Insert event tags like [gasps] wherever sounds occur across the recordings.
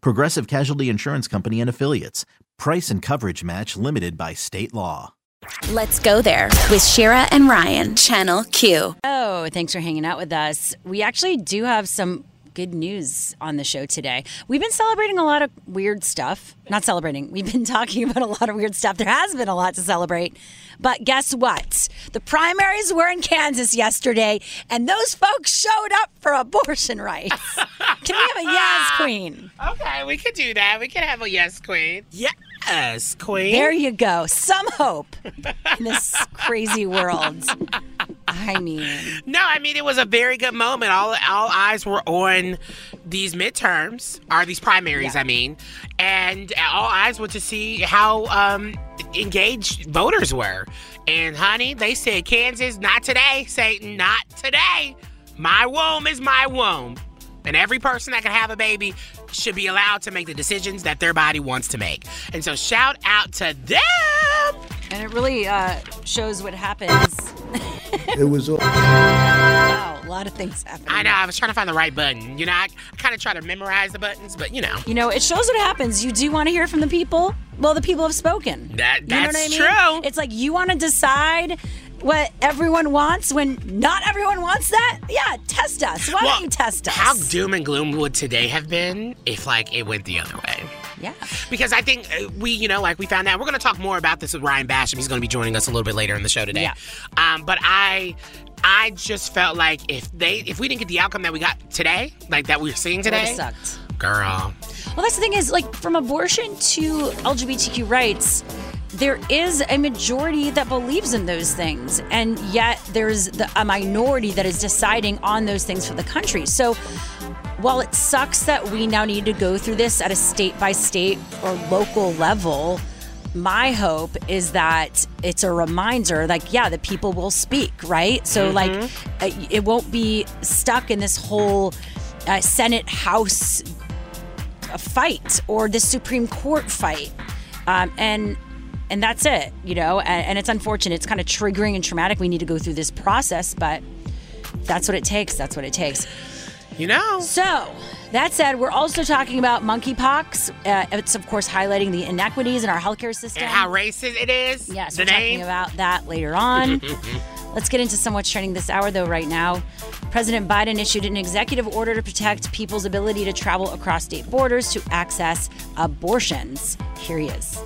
Progressive Casualty Insurance Company and Affiliates. Price and coverage match limited by state law. Let's go there with Shira and Ryan, Channel Q. Oh, thanks for hanging out with us. We actually do have some good news on the show today. We've been celebrating a lot of weird stuff. Not celebrating, we've been [laughs] talking about a lot of weird stuff. There has been a lot to celebrate. But guess what? The primaries were in Kansas yesterday, and those folks showed up for abortion rights. Can we have a yes [laughs] queen? Okay, we could do that. We could have a yes queen. Yes, queen. There you go. Some hope in this crazy world. I [laughs] mean, No, I mean it was a very good moment. All all eyes were on these midterms, or these primaries, I mean, and all eyes were to see how um, engaged voters were. And honey, they said Kansas, not today, Satan, not today. My womb is my womb, and every person that can have a baby should be allowed to make the decisions that their body wants to make. And so, shout out to them. And it really uh, shows what happens. [laughs] It was all. Wow, a lot of things happening. I know. I was trying to find the right button. You know, I, I kind of try to memorize the buttons, but you know. You know, it shows what happens. You do want to hear from the people. Well, the people have spoken. That- you know what I that's mean? true. It's like you want to decide what everyone wants when not everyone wants that. Yeah, test us. Why Well, don't you test us? How doom and gloom would today have been if, like, it went the other way? Yeah. Because I think uh, we, you know, like we found out, we're going to talk more about this with Ryan Basham. He's going to be joining us a little bit later in the show today. Yeah. Um, but I, I just felt like if they, if we didn't get the outcome that we got today, like that we we're seeing It would've today, sucked. girl. Well, that's the thing is, like, from abortion to LGBTQ rights, there is a majority that believes in those things, and yet there's the, a minority that is deciding on those things for the country. So, while it sucks that we now need to go through this at a state by state or local level, my hope is that it's a reminder like yeah the people will speak right so like uh, it won't be stuck in this whole uh, senate house fight or the Supreme Court fight. Um, and and that's it, you know, and, and it's unfortunate. It's kind of triggering and traumatic. We need to go through this process, but that's what it takes. That's what it takes. You know, So, that said, we're also talking about monkeypox. Uh, it's, of course, highlighting the inequities in our healthcare system. and how racist it is. Yes, the we're talking about that later on. [laughs] Let's get into some what's trending this hour, though, right now. President Biden issued an executive order to protect people's ability to travel across state borders to access abortions. Here he is.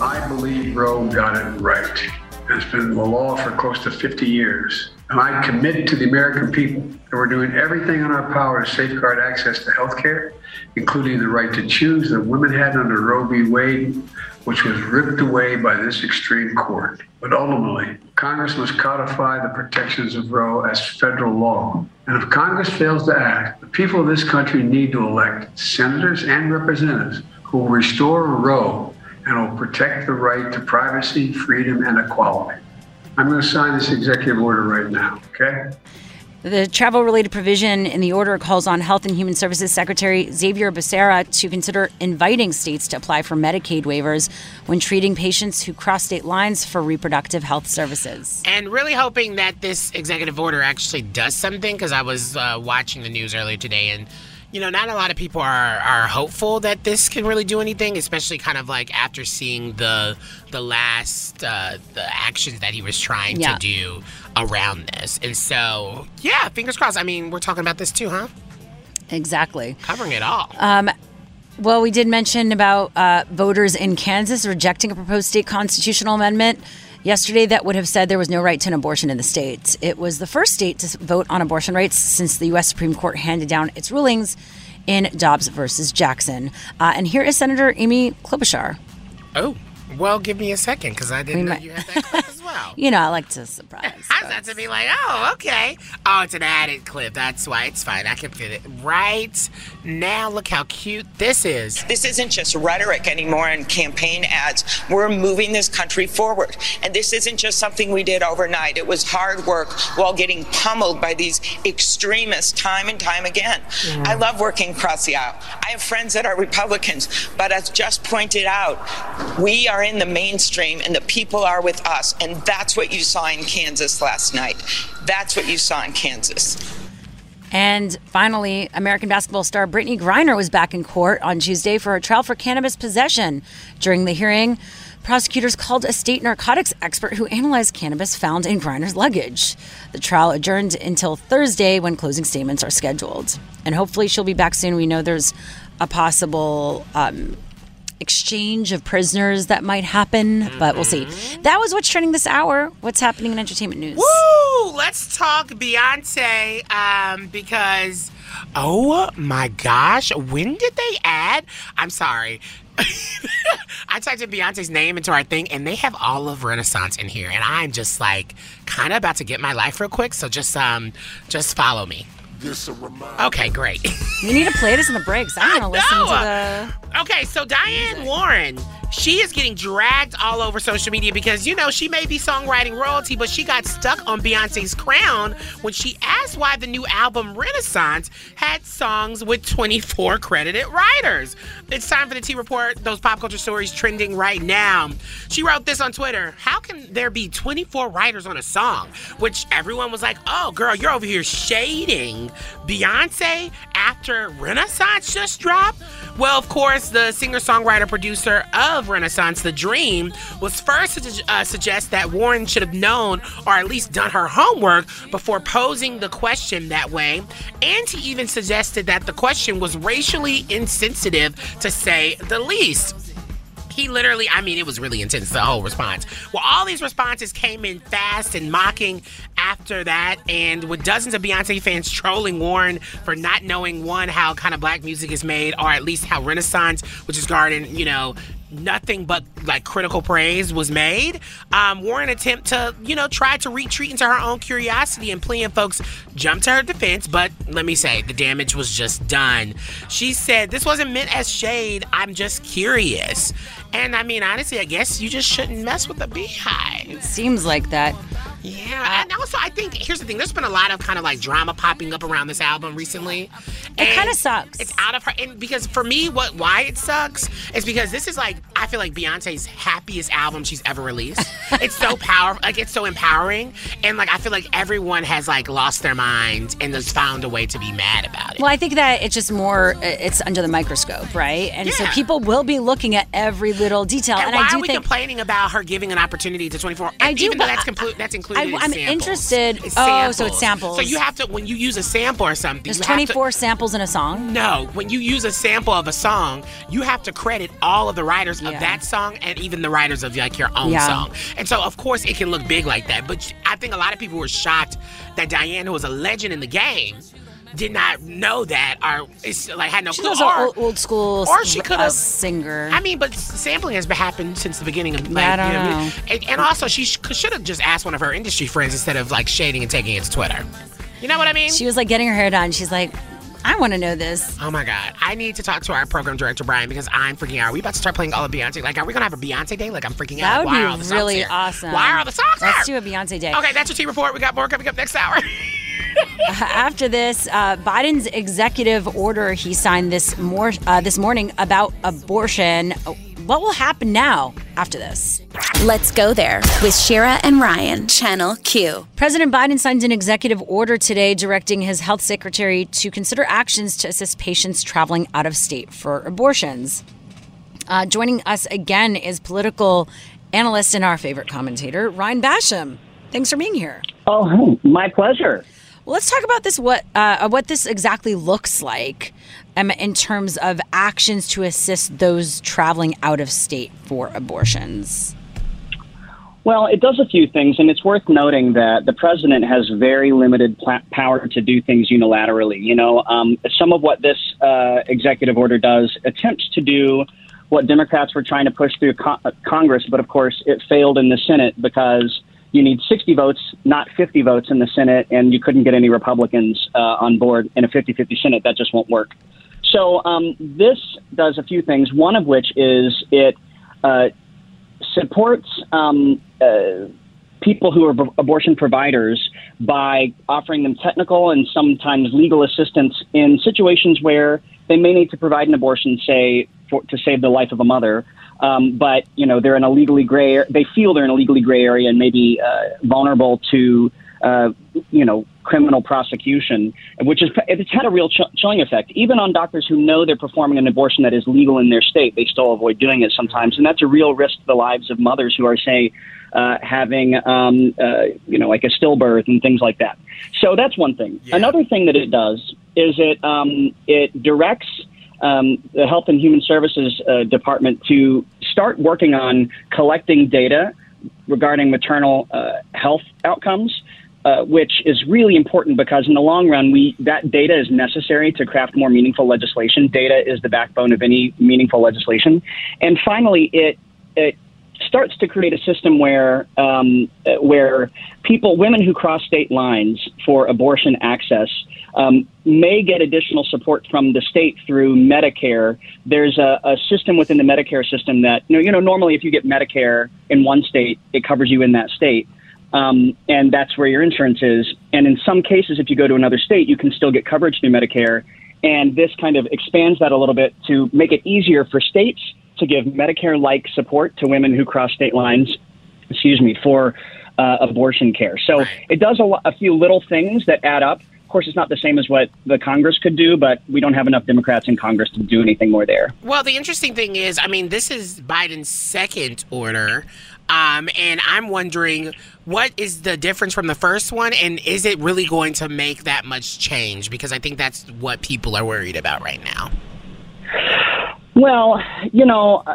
I believe Roe got it right. It's been the law for close to 50 years. And I commit to the American people that we're doing everything in our power to safeguard access to health care, including the right to choose that women had under Roe v. Wade, which was ripped away by this extreme court. But ultimately, Congress must codify the protections of Roe as federal law. And if Congress fails to act, the people of this country need to elect senators and representatives who will restore Roe and will protect the right to privacy, freedom, and equality. I'm going to sign this executive order right now, okay? The travel related provision in the order calls on Health and Human Services Secretary Xavier Becerra to consider inviting states to apply for Medicaid waivers when treating patients who cross state lines for reproductive health services. and really hoping that this executive order actually does something because I was uh, watching the news earlier today and you know not a lot of people are are hopeful that this can really do anything especially kind of like after seeing the the last uh, the actions that he was trying Yeah. to do around this. And so yeah fingers crossed. I mean we're talking about this too huh? Exactly. covering it all. Well, we did mention about uh, voters in Kansas rejecting a proposed state constitutional amendment yesterday that would have said there was no right to an abortion in the state. It was the first state to vote on abortion rights since the U.S. Supreme Court handed down its rulings in Dobbs versus Jackson. Uh, and here is Senator Amy Klobuchar. Oh, well, give me a second because I didn't We know might- you had that [laughs] clip well. You know, I like to surprise. [laughs] I was about to be like, oh, okay. Oh, it's an added clip. That's why it's fine. I can fit it right now. Look how cute this is. This isn't just rhetoric anymore and campaign ads. We're moving this country forward. And this isn't just something we did overnight. It was hard work while getting pummeled by these extremists time and time again. I love working across the aisle. I have friends that are Republicans, but as just pointed out, we are in the mainstream and the people are with us. And that's what you saw in Kansas last night. That's what you saw in Kansas. And finally, American basketball star Brittney Griner was back in court on Tuesday for her trial for cannabis possession. During the hearing, prosecutors called a state narcotics expert who analyzed cannabis found in Griner's luggage. The trial adjourned until Thursday when closing statements are scheduled. And hopefully she'll be back soon. We know there's a possible um, exchange of prisoners that might happen, but we'll see. That was what's trending this hour. What's happening in entertainment news? Woo! Let's talk Beyonce um, because, oh my gosh, when did they add? I'm sorry. [laughs] I typed in Beyonce's name into our thing, and they have all of Renaissance in here, and I'm just like kind of about to get my life real quick. So just um, just follow me. Okay, great. You need to play this in the breaks. I want to listen to the. Okay, so Diane Warren, she is getting dragged all over social media because, you know, she may be songwriting royalty, but she got stuck on Beyonce's crown when she asked why the new album Renaissance had songs with 24 credited writers. It's time for the T Report, those pop culture stories trending right now. She wrote this on Twitter How can there be 24 writers on a song? Which everyone was like, oh, girl, you're over here shading Beyonce after Renaissance just dropped? Well, of course, the singer songwriter producer of Renaissance, The-Dream, was first to uh, suggest that Warren should have known or at least done her homework before posing the question that way. And he even suggested that the question was racially insensitive, to say the least he literally, I mean, it was really intense, the whole response. Well, all these responses came in fast and mocking after that, and with dozens of Beyonce fans [laughs] trolling Warren for not knowing, one, how kind of black music is made, or at least how Renaissance, which is garden, you know, nothing but like critical praise was made. Um, Warren attempt to, you know, try to retreat into her own curiosity and plenty of folks jumped to her defense, but let me say, the damage was just done. She said, This wasn't meant as shade, I'm just curious. And I mean, honestly, I guess you just shouldn't mess with the beehive. It seems like that. Yeah, and also I think here's the thing. There's been a lot of kind of like drama popping up around this album recently. It kinda sucks. It's out of her, and because for me, what why it sucks is because this is like I feel like Beyonce's happiest album she's ever released. [laughs] it's so powerful, like it's so empowering, and like I feel like everyone has like lost their mind and has found a way to be mad about it. Well, I think that it's just more, uh, it's under the microscope, right? And so people will be looking at every little detail. And, And, why I do are we think. complaining about her giving an opportunity to 24? I and do, even though that's complu- that's included. I- in I'm samples. interested- oh, so it's samples. So you have to when you use a sample or something. There's you have to- 24 samples in a song. No, when you use a sample of a song, you have to credit all of the writers of that song and even the writers of like your own Yeah. song. And so, of course, it can look big like that. But I think a lot of people were shocked that Diane, who was a legend in the game, did not know that or it's like had no She's clue. also or, old, old school or she could a have- singer. I mean, but sampling has been happened since the beginning of like, I don't you know. And, and also, she sh- should have just asked one of her industry friends instead of like shading and taking it to Twitter. You know what I mean? she was like getting her hair done. She's like, I want to know this. Oh my God. I need to talk to our program director, Brian, because I'm freaking out. Are we about to start playing all of Beyonce? Like, are we going to have a Beyonce day? Like, I'm freaking That out. would Why are all the be really here? awesome. Why are all the songs Let's here? do a Beyonce day. Okay, that's your T report. We got more coming up next hour. [laughs] [laughs] After this, uh, Biden's executive order he signed this more uh, this morning about abortion. What will happen now after this? Let's go there with Shira and Ryan, Channel Q. President Biden signed an executive order today directing his health secretary to consider actions to assist patients traveling out of state for abortions. Uh, joining us again is political analyst and our favorite commentator, Ryan Basham. Thanks for being here. Oh, my pleasure. Well, let's talk about this. What uh, what this exactly looks like um, in terms of actions to assist those traveling out of state for abortions. Well, it does a few things, and it's worth noting that the president has very limited pl- power to do things unilaterally. You know, um, some of what this uh, executive order does attempts to do what Democrats were trying to push through co- uh, Congress, but of course it failed in the Senate because you need 60 votes, not 50 votes in the Senate, and you couldn't get any Republicans uh, on board in a 50 50 Senate. That just won't work. So um, this does a few things, one of which is it uh, supports um, uh, people who are b- abortion providers by offering them technical and sometimes legal assistance in situations where they may need to provide an abortion, say, for, to save the life of a mother. Um, but you know they're in a legally gray. They feel they're in a legally gray area and maybe uh, vulnerable to uh, you know criminal prosecution, which is it's had a real ch- chilling effect. Even on doctors who know they're performing an abortion that is legal in their state, they still avoid doing it sometimes, and that's a real risk to the lives of mothers who are say uh, having um, uh, you know like a stillbirth and things like that. So that's one thing. Yeah. Another thing that it does is it um, it directs um, the Health and Human Services uh, Department to start working on collecting data regarding maternal uh, health outcomes. Uh, which is really important because in the long run, we that data is necessary to craft more meaningful legislation. Data is the backbone of any meaningful legislation. And finally, it it starts to create a system where um, where people, women who cross state lines for abortion access, um, may get additional support from the state through Medicare. There's a, a system within the Medicare system that you know, you know normally if you get Medicare in one state, it covers you in that state. Um, and that's where your insurance is. And in some cases, if you go to another state, you can still get coverage through Medicare. And this kind of expands that a little bit to make it easier for states to give Medicare like support to women who cross state lines, excuse me, for uh, abortion care. So it does a, a few little things that add up. Of course, it's not the same as what the Congress could do, but we don't have enough Democrats in Congress to do anything more there. Well, the interesting thing is, I mean, this is Biden's second order. Um, and I'm wondering what is the difference from the first one, and is it really going to make that much change? Because I think that's what people are worried about right now. Well, you know, uh,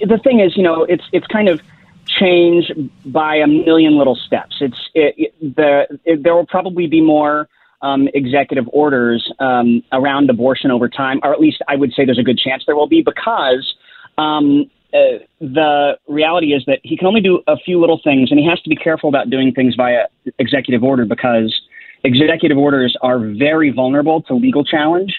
the thing is, you know, it's it's kind of change by a million little steps. It's it, it, the it, there will probably be more um, executive orders um, around abortion over time, or at least I would say there's a good chance there will be because. Um, uh, the reality is that he can only do a few little things, and he has to be careful about doing things via executive order because executive orders are very vulnerable to legal challenge.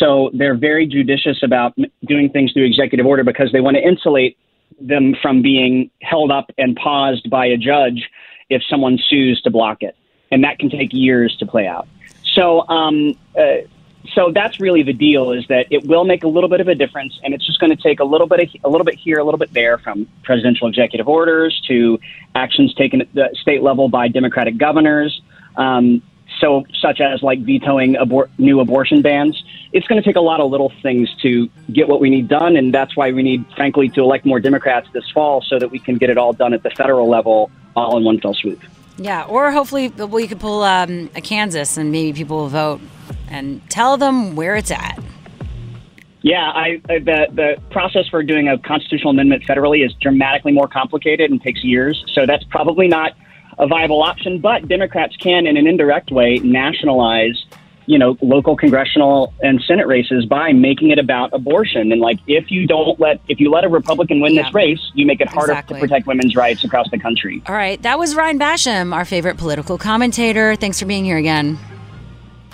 So they're very judicious about doing things through executive order because they want to insulate them from being held up and paused by a judge if someone sues to block it. And that can take years to play out. So, um, uh, so that's really the deal is that it will make a little bit of a difference and it's just going to take a little bit of, a little bit here a little bit there from presidential executive orders to actions taken at the state level by democratic governors um, so such as like vetoing abor- new abortion bans. It's going to take a lot of little things to get what we need done, and that's why we need, frankly, to elect more Democrats this fall so that we can get it all done at the federal level all in one fell swoop. Yeah, or hopefully we could pull um, a Kansas and maybe people will vote and tell them where it's at. Yeah, I, the the process for doing a constitutional amendment federally is dramatically more complicated and takes years. So that's probably not a viable option. But Democrats can, in an indirect way, nationalize you know local congressional and senate races by making it about abortion and like if you don't let if you let a republican win yeah. this race you make it harder exactly. to protect women's rights across the country all right that was ryan basham our favorite political commentator thanks for being here again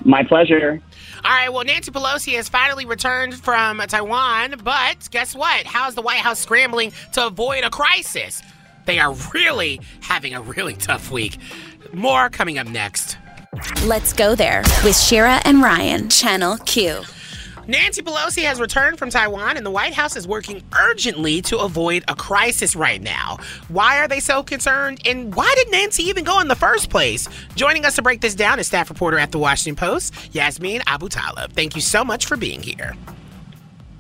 my pleasure all right, well, Nancy Pelosi has finally returned from Taiwan, but guess what? How's the White House scrambling to avoid a crisis? They are really having a really tough week. More coming up next. Let's go there with Shira and Ryan, Channel Q. Nancy Pelosi has returned from Taiwan, and the White House is working urgently to avoid a crisis right now. Why are they so concerned? And why did Nancy even go in the first place? Joining us to break this down is staff reporter at the Washington Post, Yasmin Abutaleb. Thank you so much for being here.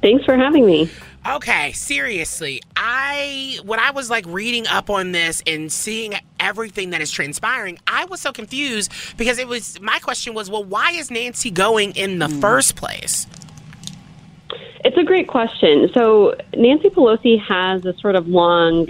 Thanks for having me. Okay, seriously. I when I was like reading up on this and seeing everything that is transpiring, I was so confused because it was my question was, well, why is Nancy going in the first place? It's a great question. So, Nancy Pelosi has a sort of long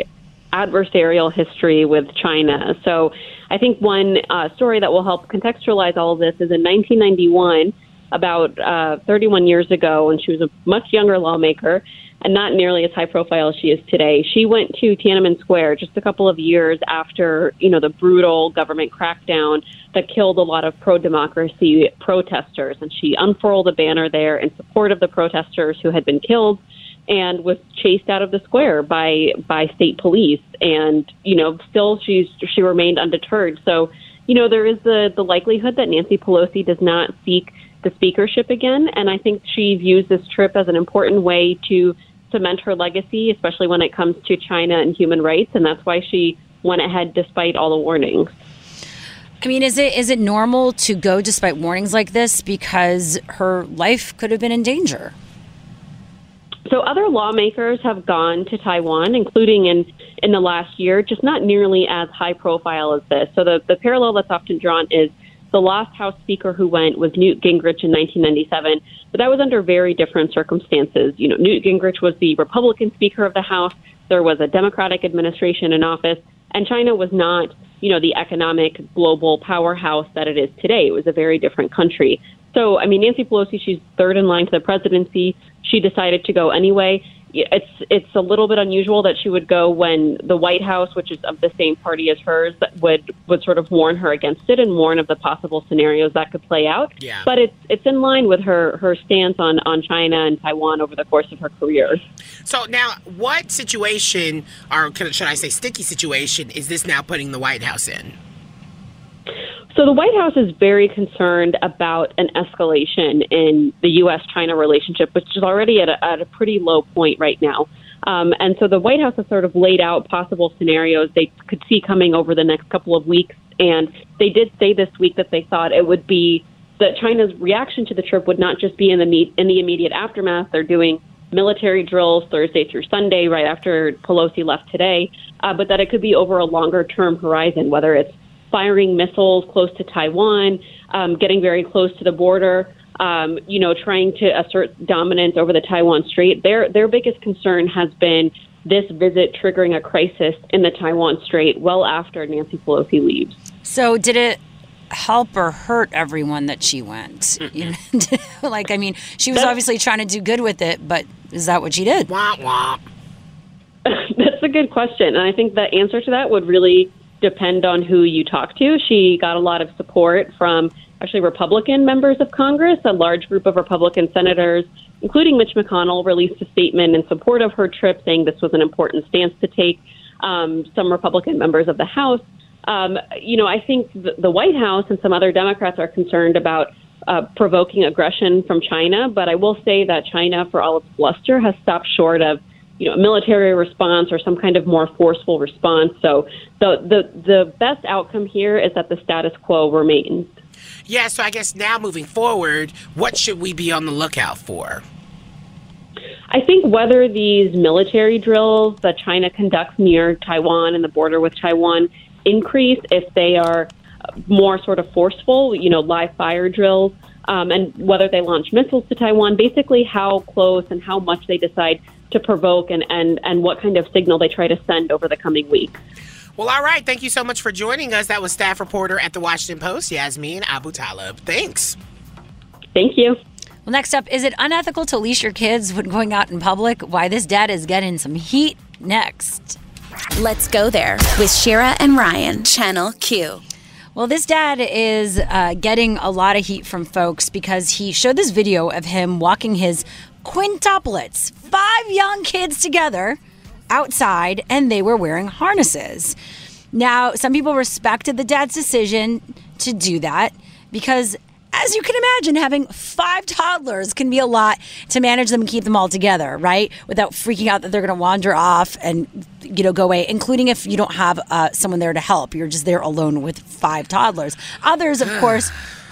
adversarial history with China. So, I think one uh, story that will help contextualize all of this is in 1991, about uh, 31 years ago, when she was a much younger lawmaker and not nearly as high profile as she is today. She went to Tiananmen Square just a couple of years after, you know, the brutal government crackdown that killed a lot of pro-democracy protesters, and she unfurled a banner there in support of the protesters who had been killed and was chased out of the square by by state police. And you know still she's she remained undeterred. So you know there is the the likelihood that Nancy Pelosi does not seek the speakership again. And I think she views this trip as an important way to cement her legacy especially when it comes to China and human rights and that's why she went ahead despite all the warnings I mean, is it is it normal to go despite warnings like this because her life could have been in danger? So other lawmakers have gone to Taiwan, including in in the last year, just not nearly as high profile as this. So the the parallel that's often drawn is the last House Speaker who went was Newt Gingrich in 1997, but that was under very different circumstances. You know, Newt Gingrich was the Republican Speaker of the House. There was a Democratic administration in office, and China was not, you know, the economic global powerhouse that it is today. It was a very different country. So, I mean, Nancy Pelosi, she's third in line to the presidency. She decided to go anyway. It's it's a little bit unusual that she would go when the White House, which is of the same party as hers, would would sort of warn her against it and warn of the possible scenarios that could play out. Yeah. But it's it's in line with her her stance on on China and Taiwan over the course of her career. So now, what situation, or should I say, sticky situation, is this now putting the White House in? So the White House is very concerned about an escalation in the U.S. China relationship, which is already at a, at a pretty low point right now. Um, and so the White House has sort of laid out possible scenarios they could see coming over the next couple of weeks. And they did say this week that they thought it would be that China's reaction to the trip would not just be in the in the immediate aftermath. They're doing military drills Thursday through Sunday, right after Pelosi left today, uh, but that it could be over a longer term horizon, whether it's firing missiles close to Taiwan, um, getting very close to the border. Um, you know, trying to assert dominance over the Taiwan Strait. Their their biggest concern has been this visit triggering a crisis in the Taiwan Strait well after Nancy Pelosi leaves. So, did it help or hurt everyone that she went? You know, [laughs] like, I mean, she was obviously trying to do good with it, but is that what she did? Womp womp. [laughs] That's a good question, and I think the answer to that would really depend on who you talk to. She got a lot of support from actually Republican members of Congress. A large group of Republican senators, including Mitch McConnell, released a statement in support of her trip, saying this was an important stance to take. Um, some Republican members of the House. Um, you know, I think the, the White House and some other Democrats are concerned about uh, provoking aggression from China. But I will say that China, for all its bluster, has stopped short of you know, a military response or some kind of more forceful response. So the the the best outcome here is that the status quo remains. Yeah, so I guess now moving forward, what should we be on the lookout for? I think whether these military drills that China conducts near Taiwan and the border with Taiwan increase, if they are more sort of forceful, you know, live fire drills, um, and whether they launch missiles to Taiwan, basically how close and how much they decide to provoke and, and, and what kind of signal they try to send over the coming weeks. Well, all right. Thank you so much for joining us. That was staff reporter at the Washington Post, Yasmin Abutaleb. Thanks. Thank you. Well, next up, is it unethical to leash your kids when going out in public? Why this dad is getting some heat next. Let's go there with Shira and Ryan, Channel Q. Well, this dad is uh, getting a lot of heat from folks because he showed this video of him walking his quintuplets, five young kids together outside, and they were wearing harnesses. Now, some people respected the dad's decision to do that because as you can imagine, having five toddlers can be a lot to manage them and keep them all together, right? Without freaking out that they're going to wander off and you know go away. Including if you don't have uh, someone there to help, you're just there alone with five toddlers. Others, of course,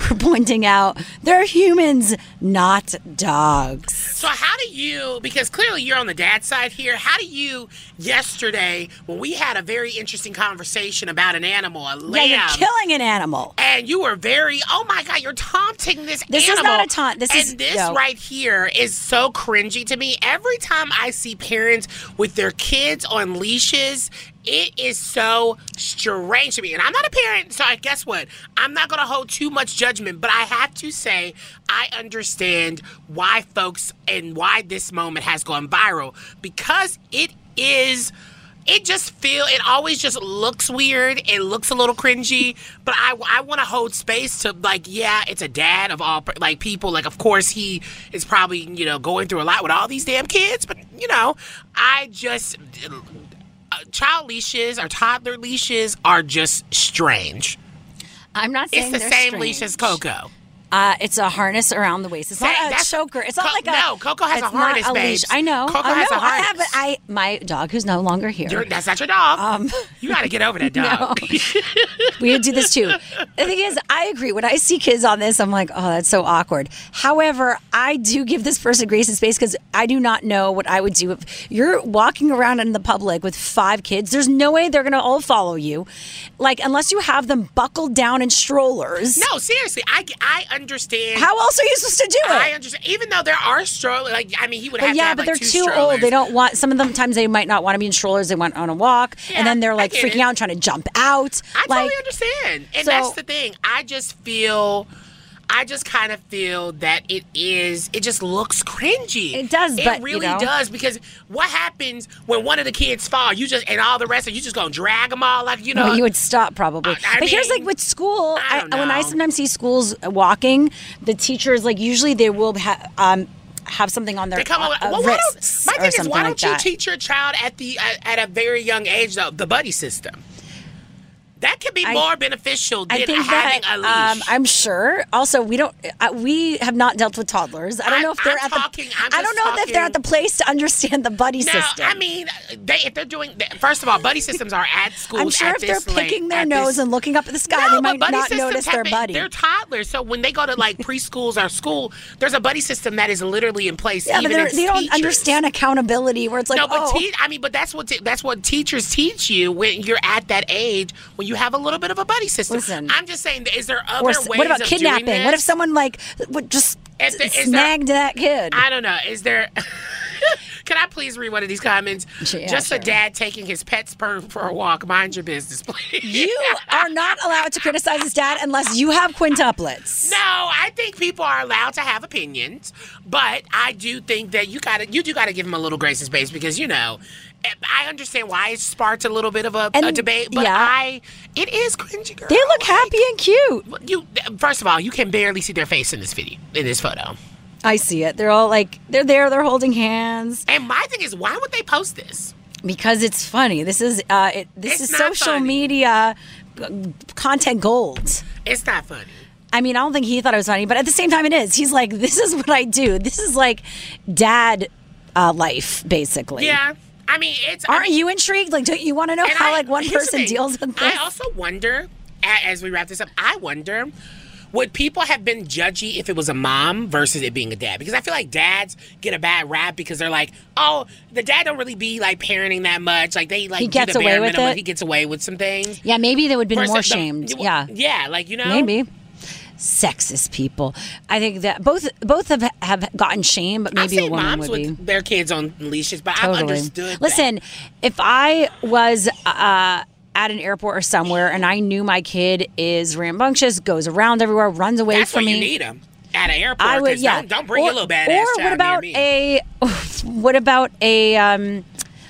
for [laughs] pointing out they're humans, not dogs. So how do you? Because clearly you're on the dad side here. How do you? Yesterday, when we had a very interesting conversation about an animal, a lamb, Yeah, you're killing an animal. and you were very, oh my god, you're taunting this. This is not a taunt. This is, and is- this yo. right here is so cringy to me. Every time I see parents with their kids on leashes. It is so strange to me. And I'm not a parent, so I guess what? I'm not going to hold too much judgment, but I have to say I understand why folks and why this moment has gone viral because it is it just feel it always just looks weird it looks a little cringy [laughs] but i, I want to hold space to like yeah it's a dad of all like people like of course he is probably you know going through a lot with all these damn kids but you know i just Uh, child leashes or toddler leashes are just strange I'm not saying it's the same strange. leash as coco Uh, it's a harness around the waist. It's Say- not a choker. It's not Co- like a no, Coco has a harness, a leash. babes. I know. Coco I has a know. I have, harness. but I my dog who's no longer here. You're- that's not your dog Um, you got to get over that [laughs] dog [laughs] [laughs] we do this too. The thing is, I agree. When I see kids on this, I'm like, oh, that's so awkward. However, I do give this person grace and space because I do not know what I would do if you're walking around in the public with five kids. There's no way they're gonna all follow you, like unless you have them buckled down in strollers. No, seriously, I, I understand. How else are you supposed to do it? I understand. Even though there are strollers, like I mean, he would But have yeah, to have but like they're too strollers. old. They don't want. Some of them times they might not want to be in strollers. They want on a walk, and then they're like freaking it. out and trying to jump out. I like, totally understand, and So- that's the thing. I just feel. I just kind of feel that it is. It just looks cringy. It does, It but, you really know. does because what happens when one of the kids fall? You just and all the rest of you just gonna drag them all like you know. No, you would stop probably. I but here's like with school, I I when I sometimes see schools walking, the teachers like usually they will ha- um, have something on their They come uh, Well, why don't, wrists my thing is, why don't you that. teach your child at the at, at a very young age though the buddy system? That could be I- more beneficial than I think having that a leash. um, I'm sure. Also, we don't. Uh, we have not dealt with toddlers. I don't know if they're I'm at talking- the. I'm I don't know if they're at the place to understand the buddy No, system. I mean, they if they're doing first of all, buddy systems are at school. I'm sure if they're late- picking their nose this- and looking up at the sky, no, they might not notice their buddy. They're toddlers, so when they go to like preschools or school, there's a buddy system that is literally in place. yeah, but they don't understand accountability. Where it's like, no, but oh, te- I mean, but that's what te- that's what teachers teach you when you're at that age when you have a little bit of a buddy system. Listen. I'm just saying, is there other ways what about kidnapping? What if someone like would just there- is there- snagged that kid? I don't know. Is there? [laughs] Can I please read one of these comments? Yeah, Just sure. a dad taking his pet sperm for a walk. Mind your business, please. You are not allowed to criticize his dad unless you have quintuplets. No, I think people are allowed to have opinions, but I do think that you got to you do got to give him a little grace and space because you know. I understand why it sparked a little bit of a, a debate, but yeah. I it is cringy, girl. They look happy and cute. You first of all, you can barely see their face in this video, in this photo. I see it. They're all like they're there. They're holding hands And my thing is, why would they post this? because it's funny. This is uh, it, this It's is social funny. media uh, content gold. It's not funny. I mean, I don't think he thought it was funny, but at the same time, it is. He's like, [laughs] this is what I do. This is like dad uh, life, basically. Yeah, I mean, it's. Aren't mean, you intrigued? Like, don't you want to know how I- like one person deals with this? I also wonder, as we wrap this up, I wonder. Would people have been judgy if it was a mom versus it being a dad? Because I feel like dads get a bad rap because they're like, oh, the dad don't really be like parenting that much. Like they like He do gets away with it? He gets away with some things. yeah, maybe they would have been more Versus the- shamed. yeah. yeah, like you know, Maybe. Sexist people. I think that both both have have gotten shame, but I've maybe a woman would be. with their kids on leashes, but I've Totally. understood. that. Listen, if I was uh, at an airport or somewhere and I knew my kid is rambunctious, goes around everywhere, runs away that's from me, you need them at an airport. I would. Yeah. Don't, don't bring or, your little badass Or what about me. a? [laughs] What about a um,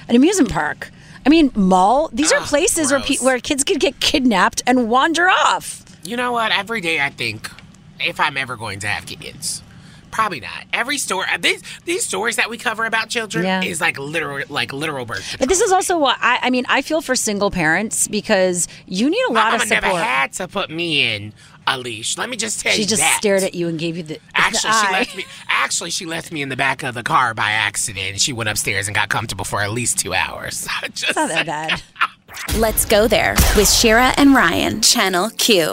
an amusement park? I mean, mall. These are Ugh, places where pe- where kids could get kidnapped and wander off. You know what? Every day I think if I'm ever going to have kids. Probably not. Every story uh, these these stories that we cover about children Yeah. is like literal like literal birth. But this is also what I, I mean. I feel for single parents because you need a lot mama of support. never had to put me in a leash. Let me just tell she you She just that. stared at you and gave you the, [laughs] the Actually, she left me. Actually, she left me in the back of the car by accident. She went upstairs and got comfortable for at least two hours. [laughs] Just It's not that bad. [laughs] Let's go there with Shira and Ryan, Channel Q.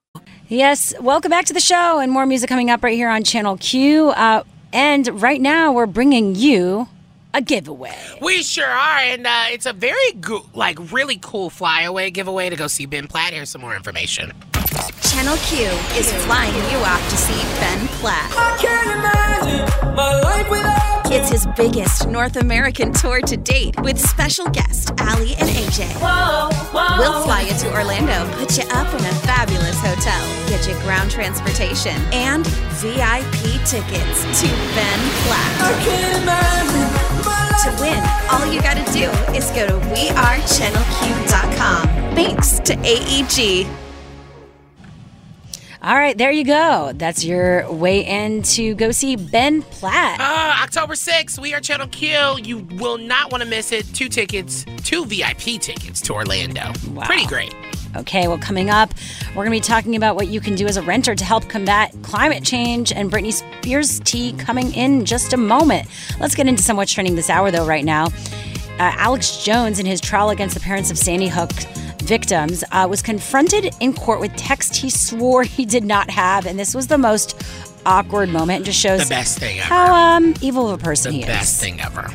Yes, welcome back to the show, and more music coming up right here on Channel Q. Uh, and right now, we're bringing you a giveaway. We sure are, and uh, it's a very go- like really cool flyaway giveaway to go see Ben Platt. Here's some more information. Channel Q is flying you off to see Ben Platt. It's his biggest North American tour to date with special guest Aly and AJ. whoa We'll fly you to Orlando, put you up in a fabulous hotel, get you ground transportation, and VIP tickets to Ben Platt. To win, all you gotta do is go to wearechannelq.com. Thanks to AEG. All right, there you go. That's your way in to go see Ben Platt. Uh, October 6th, we are Channel Q. You will not want to miss it. Two tickets, two VIP tickets to Orlando. Wow. Pretty great. Okay, well, coming up, we're going to be talking about what you can do as a renter to help combat climate change and Britney Spears tea coming in just a moment. Let's get into some what's trending this hour, though, right now. Uh, Alex Jones, in his trial against the parents of Sandy Hook victims, uh, was confronted in court with text he swore he did not have. And this was the most awkward moment. It just shows The best thing ever. how um, evil of a person he Best is. thing ever.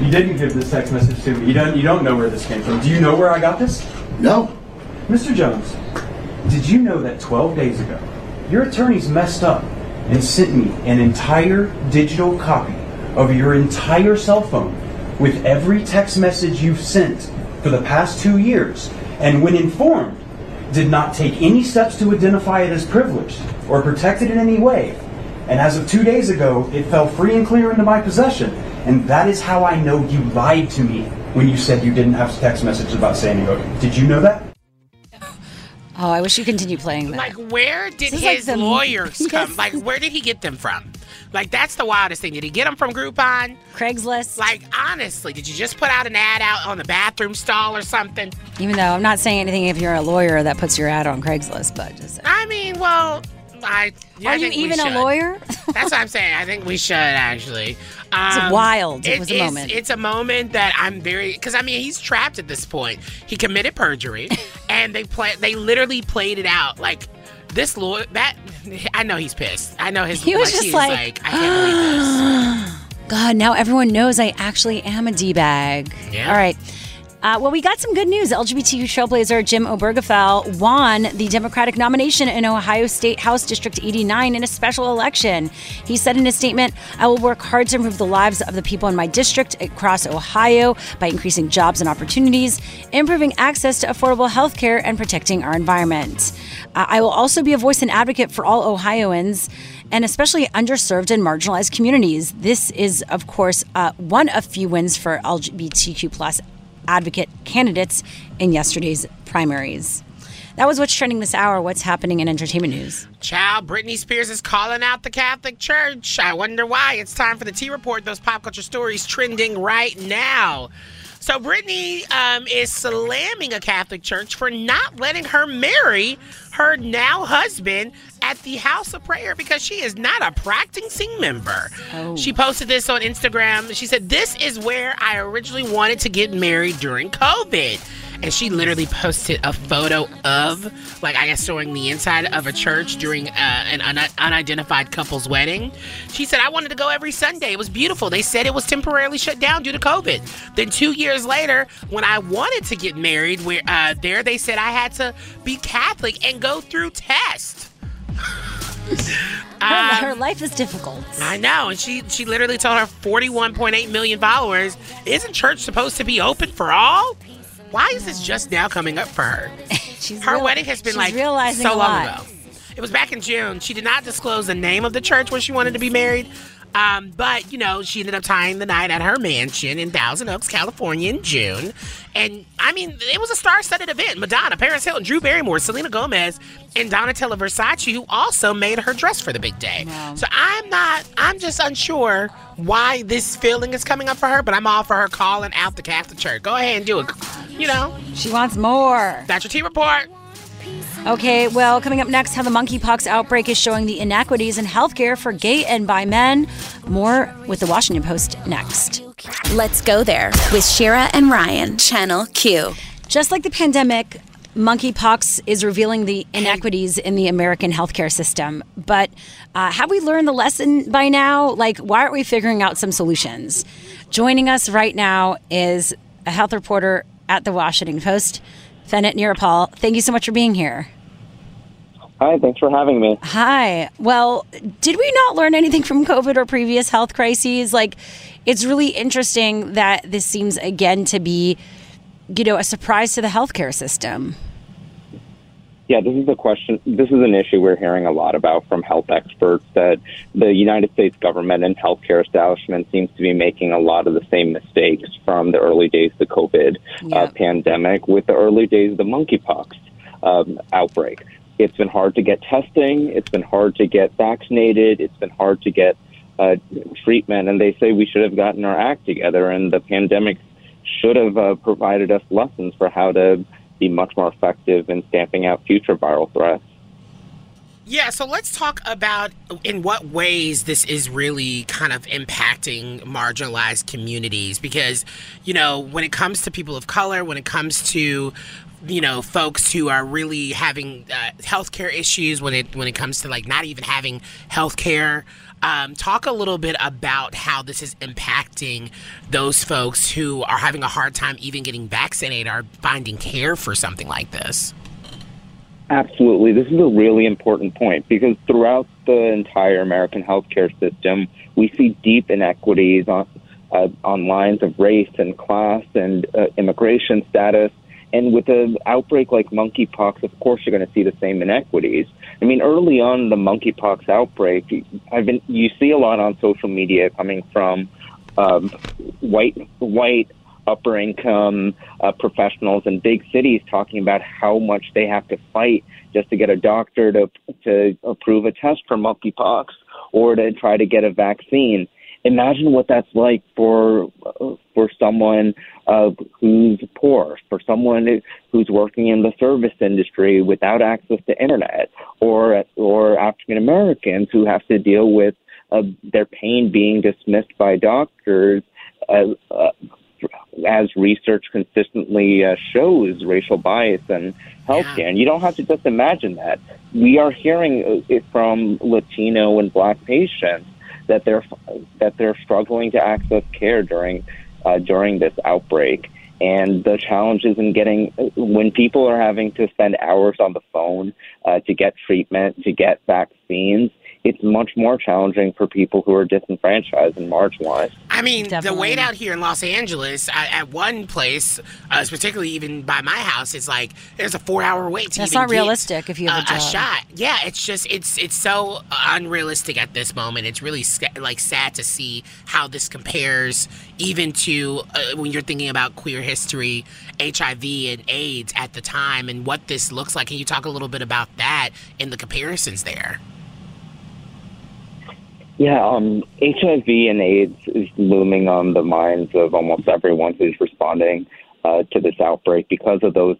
You didn't give this text message to me. You don't. You don't know where this came from. Do you know where I got this? No. Mr. Jones, did you know that 12 days ago, your attorneys messed up and sent me an entire digital copy of your entire cell phone with every text message you've sent for the past two years, and when informed, did not take any steps to identify it as privileged or protect it in any way. And as of two days ago, it fell free and clear into my possession. And that is how I know you lied to me when you said you didn't have text messages about Sandy Hook. Did you know that? Oh, I wish you continued playing that. Like, where did This is like his the- lawyers [laughs] come? Yes. Like, where did he get them from? Like, that's the wildest thing. Did he get them from Groupon? Craigslist? Like, honestly, did you just put out an ad out on the bathroom stall or something? Even though I'm not saying anything if you're a lawyer that puts your ad on Craigslist, but just I mean, well, I. yeah, Are I you even a lawyer? [laughs] That's what I'm saying. I think we should actually. Um, wild. It was a moment. It's a moment that I'm very because I mean he's trapped at this point. He committed perjury, [laughs] and they play. They literally played it out like this lawyer. That [laughs] I know he's pissed. I know his. He was like, just is like, I can't believe this. [gasps] God, now everyone knows I actually am a D bag. Yeah. All right. Uh, well, we got some good news. LGBTQ trailblazer Jim Obergefell won the Democratic nomination in Ohio State House District 89 in a special election. He said in a statement, I will work hard to improve the lives of the people in my district across Ohio by increasing jobs and opportunities, improving access to affordable health care, and protecting our environment. Uh, I will also be a voice and advocate for all Ohioans and especially underserved and marginalized communities. This is, of course, uh, one of few wins for LGBTQ plus advocate candidates in yesterday's primaries. That was what's trending this hour. What's happening in entertainment news? Child, Britney Spears is calling out the Catholic Church. I wonder why. It's time for the T Report. Those pop culture stories trending right now. So Britney um, is slamming a Catholic church for not letting her marry her now husband at the House of Prayer because she is not a practicing member. She posted this on Instagram. She said, "This is where I originally wanted to get married during COVID." And she literally posted a photo of, like, I guess, showing the inside of a church during uh, an un- unidentified couple's wedding. She said, I wanted to go every Sunday. It was beautiful. They said it was temporarily shut down due to COVID. Then, two years later, when I wanted to get married, where uh, there they said I had to be Catholic and go through tests. Her, her life is difficult. I know, and she she literally told her 41.8 million followers, "Isn't church supposed to be open for all? Why is this just now coming up for her? [laughs] her real- wedding has been like so long ago. It was back in June. She did not disclose the name of the church where she wanted to be married. Um, but you know, she ended up tying the night at her mansion in Thousand Oaks, California, in June. And I mean, it was a star-studded event. Madonna, Paris Hilton, Drew Barrymore, Selena Gomez, and Donatella Versace, who also made her dress for the big day. So I'm not. I'm just unsure why this feeling is coming up for her. But I'm all for her calling out the Catholic Church. Go ahead and do it. You know, She wants more. that's your T report. Okay, well, coming up next, how the monkeypox outbreak is showing the inequities in healthcare for gay and bi men. More with the Washington Post next. Let's go there with Shira and Ryan, Channel Q. Just like the pandemic, monkeypox is revealing the inequities in the American healthcare system. But uh, have we learned the lesson by now? Like, why aren't we figuring out some solutions? Joining us right now is a health reporter at the Washington Post, Fenit Nirappil. Thank you so much for being here. Hi, thanks for having me. Hi. Well, did we not learn anything from COVID or previous health crises? Like, it's really interesting that this seems again to be, you know, a surprise to the healthcare system. Yeah, this is a question. This is an issue we're hearing a lot about from health experts that the United States government and healthcare establishment seems to be making a lot of the same mistakes from the early days of the COVID uh, pandemic with the early days of the monkeypox um, outbreak. It's been hard to get testing. It's been hard to get vaccinated. It's been hard to get uh, treatment. And they say we should have gotten our act together, and the pandemic should have uh, provided us lessons for how to be much more effective in stamping out future viral threats. Yeah, so let's talk about in what ways this is really kind of impacting marginalized communities because, you know, when it comes to people of color, when it comes to you know folks who are really having uh, healthcare issues when it when it comes to like not even having healthcare um, talk a little bit about how this is impacting those folks who are having a hard time even getting vaccinated or finding care for something like this Absolutely. This is a really important point because throughout the entire American healthcare system, we see deep inequities on, uh, on lines of race and class and uh, immigration status. And with an outbreak like monkeypox, of course, you're going to see the same inequities. I mean, early on the monkeypox outbreak, I've been you see a lot on social media coming from um, white white upper income uh, professionals in big cities talking about how much they have to fight just to get a doctor to to approve a test for monkeypox or to try to get a vaccine. Imagine what that's like for for someone uh, who's poor, for someone who's working in the service industry without access to internet, or or African Americans who have to deal with uh, their pain being dismissed by doctors. Uh, uh, as research consistently uh, shows racial bias in healthcare. And you don't have to just imagine that. We are hearing uh, it from Latino and Black patients that they're that they're struggling to access care during uh, during this outbreak. And the challenges in getting when people are having to spend hours on the phone uh, to get treatment, to get vaccines, it's much more challenging for people who are disenfranchised and marginalized. I mean, the wait out here in Los Angeles at, at one place, uh, particularly even by my house, is like there's a four-hour wait to That's even not get realistic if you have a a job. shot. Yeah, it's just it's it's so unrealistic at this moment. It's really like sad to see how this compares even to uh, when you're thinking about queer history, HIV and AIDS at the time, and what this looks like. Can you talk a little bit about that and the comparisons there? Yeah, um, HIV and AIDS is looming on the minds of almost everyone who's responding uh, to this outbreak because of those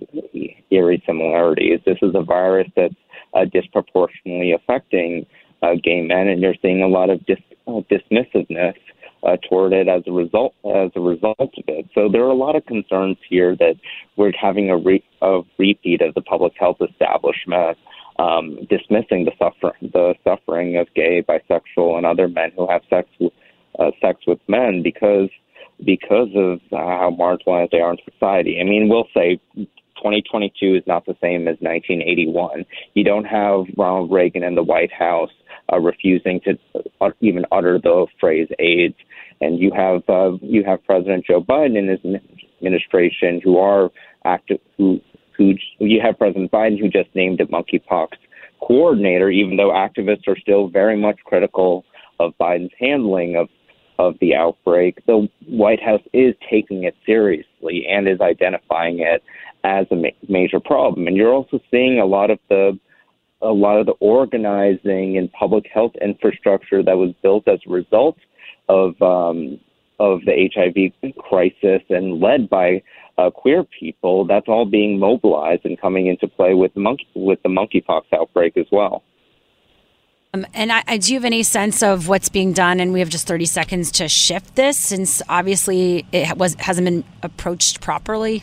eerie similarities. This is a virus that's uh, disproportionately affecting uh, gay men, and you're seeing a lot of dis- uh, dismissiveness uh, toward it as a result as a result of it. So there are a lot of concerns here that we're having a, re- a repeat of the public health establishment um, dismissing the suffer the suffering of gay, bisexual, and other men who have sex with, uh, sex with men because because of how marginalized they are in society. I mean, we'll say 2022 is not the same as 1981. You don't have Ronald Reagan in the White House uh, refusing to uh, even utter the phrase AIDS, and you have uh, you have President Joe Biden and his administration who are active who who you have President Biden who just named a monkeypox coordinator, even though activists are still very much critical of Biden's handling of of the outbreak. The White House is taking it seriously and is identifying it as a ma- major problem. And you're also seeing a lot of the a lot of the organizing and public health infrastructure that was built as a result of um, of the HIV crisis and led by uh, queer people. That's all being mobilized and coming into play with the monkey with the monkeypox outbreak as well. Um, and I, I do you have any sense of what's being done? And we have just 30 seconds to shift this, since obviously it was hasn't been approached properly.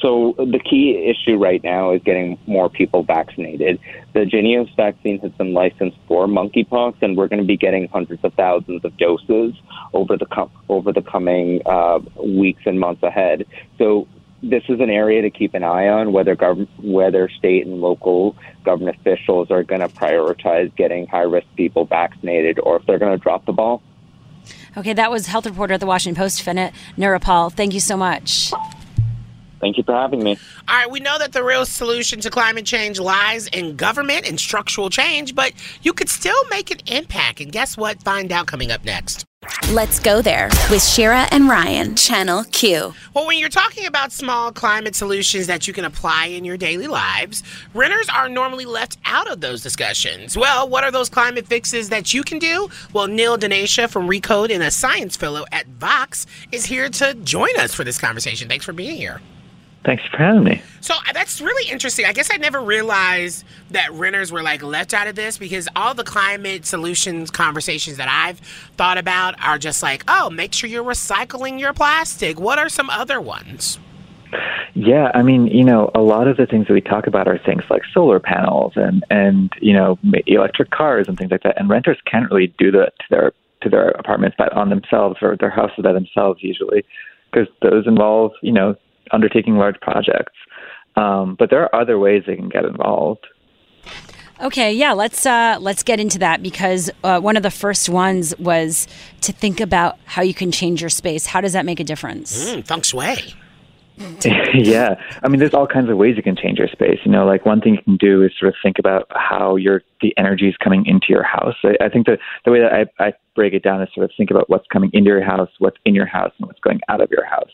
So the key issue right now is getting more people vaccinated. The Jynneos vaccine has been licensed for monkeypox, and we're going to be getting hundreds of thousands of doses over the com- over the coming uh, weeks and months ahead. So this is an area to keep an eye on whether gov- whether state and local government officials are going to prioritize getting high risk people vaccinated, or if they're going to drop the ball. Okay, that was health reporter at the Washington Post, Fenit Nirappil. Thank you so much. Thank you for having me. All right, we know that the real solution to climate change lies in government and structural change, but you could still make an impact. And guess what? Find out coming up next. Let's go there with Shira and Ryan, Channel Q. Well, when you're talking about small climate solutions that you can apply in your daily lives, renters are normally left out of those discussions. Well, what are those climate fixes that you can do? Well, Neel Dhanesha from Recode and a science fellow at Vox is here to join us for this conversation. Thanks for being here. Thanks for having me. So uh, that's really interesting. I guess I never realized that renters were like left out of this because all the climate solutions conversations that I've thought about are just like, oh, make sure you're recycling your plastic. What are some other ones? Yeah, I mean, you know, a lot of the things that we talk about are things like solar panels and and you know electric cars and things like that. And renters can't really do that to their to their apartments by on themselves or their houses by themselves usually, because those involve you know undertaking large projects. Um, but there are other ways they can get involved. Okay, yeah, let's uh, let's get into that because uh, one of the first ones was to think about how you can change your space. How does that make a difference? Mm, feng shui. [laughs] yeah, I mean, there's all kinds of ways you can change your space. You know, like one thing you can do is sort of think about how your the energy is coming into your house. I, I think the the way that I, I break it down is sort of think about what's coming into your house, what's in your house, and what's going out of your house.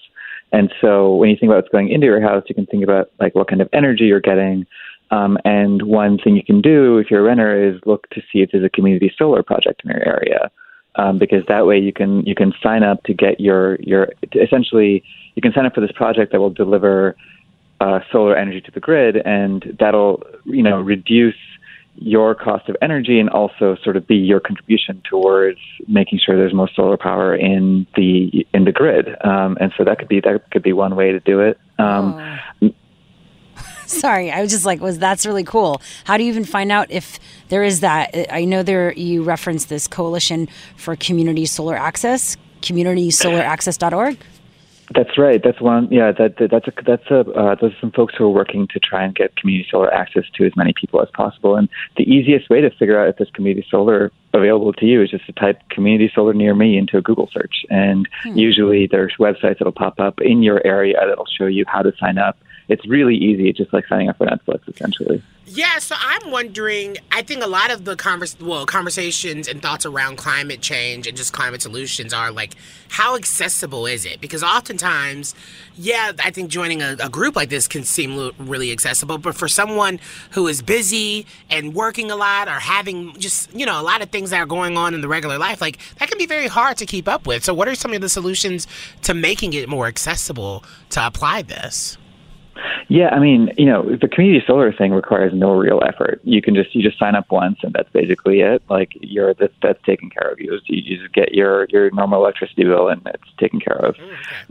And so when you think about what's going into your house, you can think about like what kind of energy you're getting. Um, and one thing you can do if you're a renter is look to see if there's a community solar project in your area, um, because that way you can you can sign up to get your your essentially you can sign up for this project that will deliver uh, solar energy to the grid, and that'll you know reduce your cost of energy and also sort of be your contribution towards making sure there's more solar power in the in the grid. Um, and so that could be that could be one way to do it. Um, [laughs] Sorry, I was just like, was that's really cool. How do you even find out if there is that? I know there you referenced this coalition for community solar access, communitysolaraccess.org. That's right. That's one. Yeah, that, that that's a that's a uh, those are some folks who are working to try and get community solar access to as many people as possible. And the easiest way to figure out if there's community solar available to you is just to type "community solar near me" into a Google search. And Hmm. usually there's websites that'll pop up in your area that'll show you how to sign up. It's really easy. It's just like signing up for Netflix, essentially. Yeah, so I'm wondering. I think a lot of the convers- well conversations and thoughts around climate change and just climate solutions are like, how accessible is it? Because oftentimes, yeah, I think joining a, a group like this can seem lo- really accessible, but for someone who is busy and working a lot or having just you know a lot of things that are going on in the regular life, like that can be very hard to keep up with. So, what are some of the solutions to making it more accessible to apply this? Yeah, I mean, you know, the community solar thing requires no real effort. You can just you just sign up once, and that's basically it. Like you're that's that's taken care of. You just, you just get your your normal electricity bill, and it's taken care of.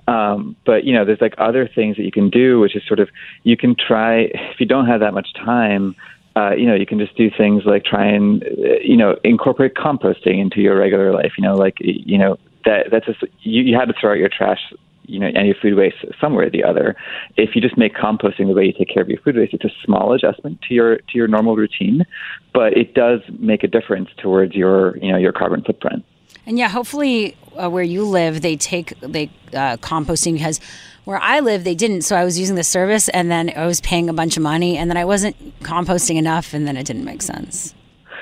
Um, but you know, there's like other things that you can do, which is sort of you can try if you don't have that much time. Uh, you know, you can just do things like try and uh, you know incorporate composting into your regular life. You know, like you know that that's just you, you had to throw out your trash you know, your food waste somewhere or the other. If you just make composting the way you take care of your food waste, it's a small adjustment to your to your normal routine, but it does make a difference towards your you know your carbon footprint. And yeah, hopefully uh, where you live, they take they uh, composting because where I live, they didn't. So I was using the service, and then I was paying a bunch of money, and then I wasn't composting enough, and then it didn't make sense.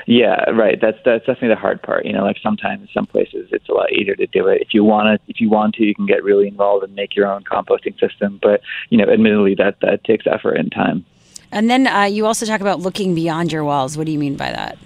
Yeah, right. That's that's definitely the hard part. You know, like sometimes some places it's a lot easier to do it. If you want to, if you want to, you can get really involved and make your own composting system. But you know, admittedly, that that takes effort and time. And then uh, you also talk about looking beyond your walls. What do you mean by that?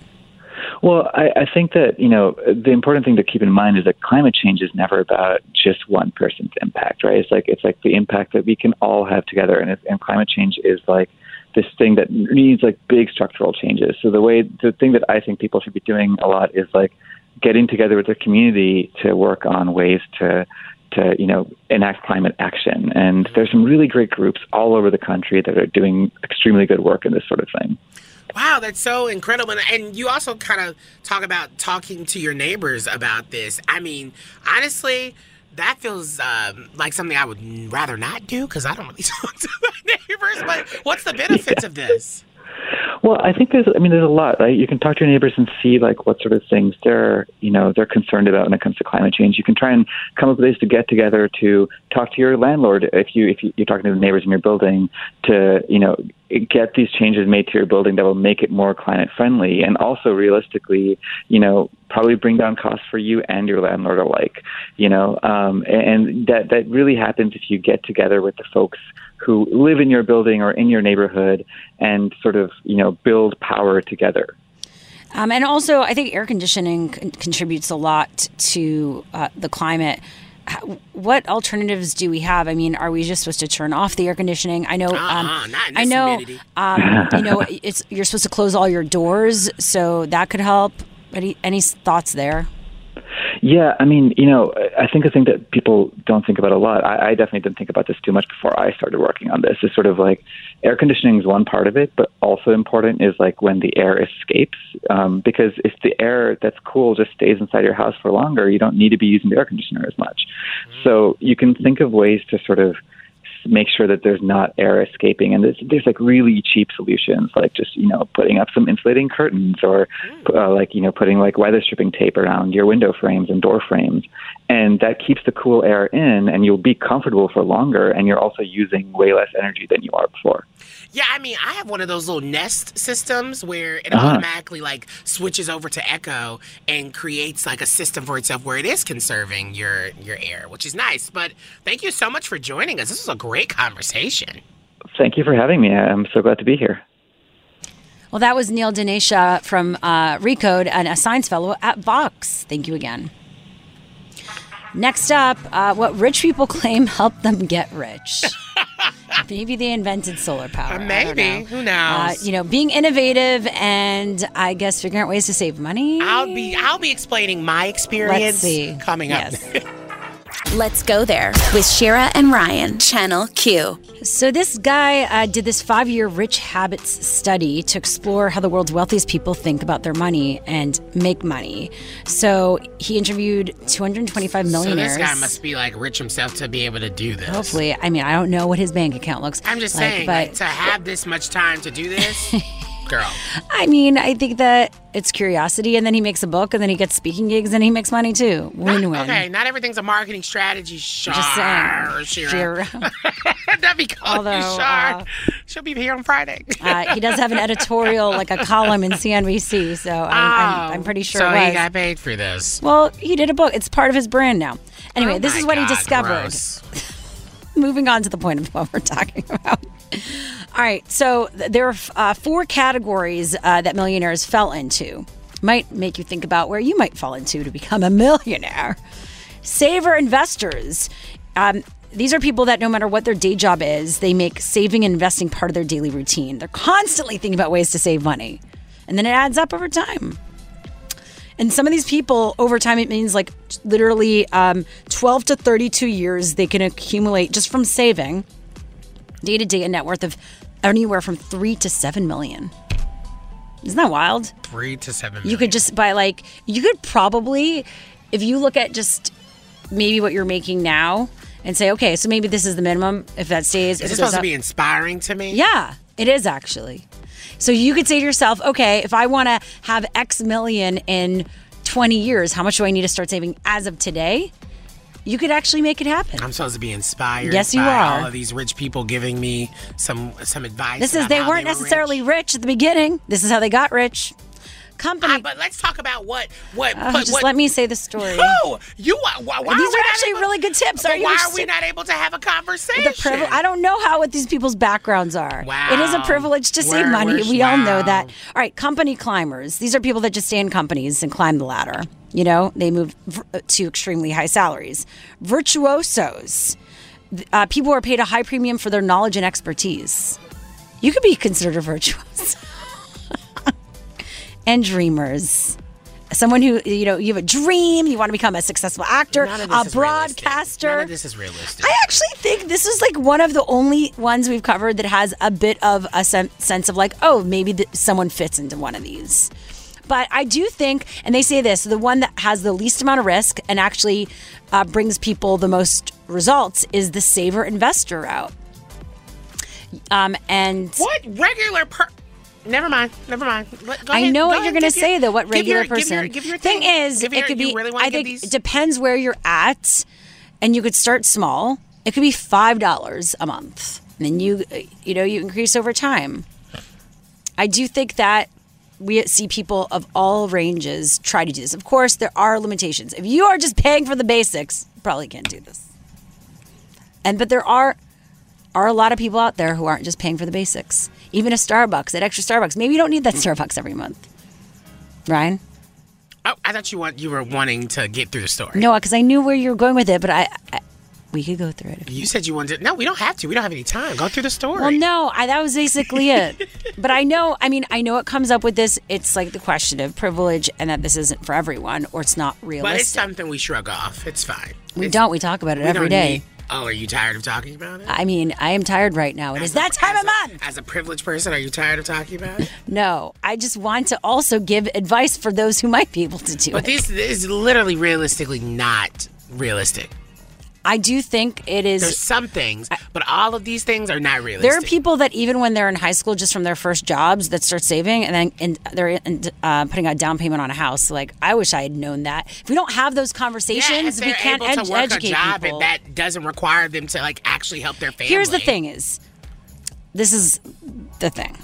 Well, I, I think that you know the important thing to keep in mind is that climate change is never about just one person's impact, right? It's like it's like the impact that we can all have together, and, and climate change is like this thing that needs like big structural changes. So the way the thing that I think people should be doing a lot is like getting together with the community to work on ways to to you know enact climate action. And there's some really great groups all over the country that are doing extremely good work in this sort of thing. Wow, that's so incredible. And- And you also kind of talk about talking to your neighbors about this. I mean, honestly, that feels um, like something I would rather not do because I don't really [laughs] talk to my neighbors. But what's the benefits of this? Well, I think there's, I mean, there's a lot, right? You can talk to your neighbors and see like what sort of things they're, you know, they're concerned about when it comes to climate change. You can try and come up with ways to get together to talk to your landlord if you if you, you're talking to the neighbors in your building to, you know, get these changes made to your building that will make it more climate friendly, and also realistically, you know, probably bring down costs for you and your landlord alike. You know, um, and that that really happens if you get together with the folks who live in your building or in your neighborhood and sort of you know build power together. Um, and also, I think air conditioning con- contributes a lot to uh, the climate. What alternatives do we have? I mean, are we just supposed to turn off the air conditioning? I know. Um, Uh-uh, not in I this know. Um, you know, it's you're supposed to close all your doors, so that could help. Any any thoughts there? Yeah, I mean, you know, I think the thing that people don't think about a lot, I, I definitely didn't think about this too much before I started working on this, is sort of like air conditioning is one part of it, but also important is like when the air escapes. Um, because if the air that's cool just stays inside your house for longer, you don't need to be using the air conditioner as much. So you can think of ways to sort of make sure that there's not air escaping. And there's, there's like really cheap solutions, like just, you know, putting up some insulating curtains or uh, like, you know, putting like weather stripping tape around your window frames and door frames. And that keeps the cool air in and you'll be comfortable for longer. And you're also using way less energy than you are before. Yeah, I mean, I have one of those little Nest systems where it Uh-huh. automatically like switches over to Echo and creates like a system for itself where it is conserving your your air, which is nice. But thank you so much for joining us. This was a great conversation. Thank you for having me. I'm so glad to be here. Well, that was Neel Dhanesha from uh, Recode and a science fellow at Vox. Thank you again. Next up, uh, what rich people [laughs] claim helped them get rich. [laughs] Maybe they invented solar power. Don't maybe. know. Who knows? Uh, you know, being innovative and I guess figuring out ways to save money. I'll be I'll be explaining my experience see. coming up. [laughs] Let's go there with Shira and Ryan, Channel Q. So, this guy uh, did this five year rich habits study to explore how the world's wealthiest people think about their money and make money. So, he interviewed 225 so millionaires. this guy must be like rich himself to be able to do this. Hopefully, I mean, I don't know what his bank account looks I'm just like, saying, but like, to have this much time to do this, [laughs] girl. I mean, I think that it's curiosity, and then he makes a book, and then he gets speaking gigs, and he makes money too. Win win. Okay, not everything's a marketing strategy. Shar, Just saying. Shira. Shira. [laughs] That'd be Although, Shar. uh, She'll be here on Friday. Uh, he does have an editorial, like a column in CNBC, so I'm, I'm, I'm pretty sure Oh, so he got paid for this. Well, he did a book. It's part of his brand now. Anyway, Oh this is what he God, discovered. Moving on to the point of what we're talking [laughs] about. All right, so there are uh, four categories uh, that millionaires fell into. Might make you think about where you might fall into to become a millionaire. Saver investors. Um, these are people that no matter what their day job is, they make saving and investing part of their daily routine. They're constantly thinking about ways to save money. And then it adds up over time. And some of these people, over time, it means like literally um, 12 to 32 years they can accumulate just from saving day to day a net worth of anywhere from three to seven million. Isn't that wild? Three to seven. You could just buy like you could probably, if you look at just maybe what you're making now and say, okay, so maybe this is the minimum. If that stays, Is this it supposed to be inspiring to me? yeah, it is actually. So you could say to yourself, okay, if I want to have X million in 20 years, how much do I need to start saving as of today? You could actually make it happen. I'm supposed to be inspired. Yes, you are. All of these rich people giving me some some advice. This is they weren't were necessarily rich. at the beginning. This is how they got rich. Company. Ah, but let's talk about what what. Uh, put- just what let me say the story. No, you. Why, why These are, are actually able- really good tips. Are you why are we not able to have a conversation? The privilege. I don't know how what these people's backgrounds are. Wow. It is a privilege to save money. we all know that. All right, company climbers. These are people that just stay in companies and climb the ladder. You know, they move v- to extremely high salaries. Virtuosos. Uh, people are paid a high premium for their knowledge and expertise. You could be considered a virtuoso. [laughs] and dreamers. Someone who, you know, you have a dream, you want to become a successful actor, a broadcaster. This is realistic. I actually think this is like one of the only ones we've covered that has a bit of a sen- sense of like, oh, maybe th- someone fits into one of these. But I do think, and they say this, the one that has the least amount of risk and actually uh, brings people the most results is the saver investor route. Um, and What regular per? Never mind. Never mind. Let- I ahead, know what you're going to give your- say though. What give regular your- give person? your- give your thing thing. is, Give it could be. really I give think it depends where you're at, and you could start small. It could be five dollars a month, and then you, you know, you increase over time. I do think that we see people of all ranges try to do this. Of course, there are limitations. If you are just paying for the basics, probably can't do this. And but there are are a lot of people out there who aren't just paying for the basics. Even a Starbucks, that extra Starbucks. Maybe you don't need that mm. Starbucks every month. Ryan? Oh, I thought you want you were wanting to get through the story. No, because I knew where you were going with it, but I, I we could go through it. You said you wanted. To, no, we don't have to. We don't have any time. Go through the story. Well, no, I, that was basically [laughs] it. but I know, I mean, I know it comes up with this. It's like the question of privilege and that this isn't for everyone or it's not realistic. but it's something we shrug off. It's fine. we It's- don't. We talk about it every day. need- oh, are you tired of talking about it? I mean, I am tired right now. It is that time of month. As a privileged person, are you tired of talking about it? [laughs] No, I just want to also give advice for those who might be able to do But it. But this is literally realistically not realistic. I do think it is. There's some things, but all of these things are not realistic. There are people that even when they're in high school, just from their first jobs, that start saving and then and they're in, uh, putting a down payment on a house. Like I wish I had known that. If we don't have those conversations, if we can't able ed- to work educate a job people. and that doesn't require them to like actually help their family. Here's the thing: is this is the thing.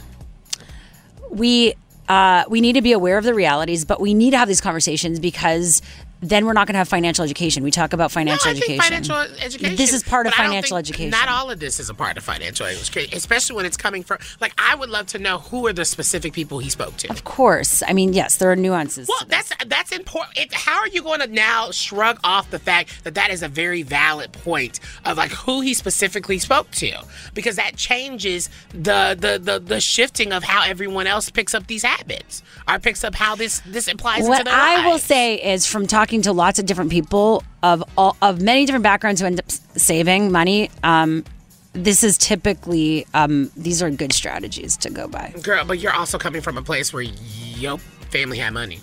We uh, we need to be aware of the realities, but we need to have these conversations because then we're not going to have financial education. We talk about financial think education. financial education. This is part of but I don't financial education. Not all of this is a part of financial education, especially when it's coming from. Like, I would love to know who are the specific people he spoke to. Of course. I mean, yes, there are nuances. Well, that's that's important. It, how are you going to now shrug off the fact that that is a very valid point of like who he specifically spoke to? Because that changes the the the, the shifting of how everyone else picks up these habits or picks up how this this applies what I will say is from talking to lots of different people of all of many different backgrounds who end up saving money, um, this is typically um, these are good strategies to go by. Girl, but you're also coming from a place where your family had money.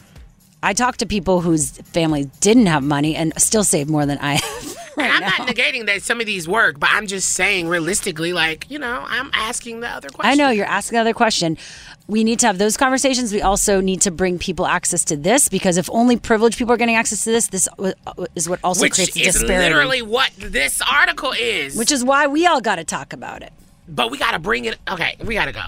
I talked to people whose families didn't have money and still save more than I [laughs] have. and I'm not negating that some of these work, but I'm just saying realistically, like, you know, I'm asking the other question. I know you're asking the other question. We need to have those conversations. We also need to bring people access to this because if only privileged people are getting access to this, this uh, uh, is what also Which creates a is disparity. literally what this article is. which is why we all got to talk about it. But we got to bring it. Okay, we got to go.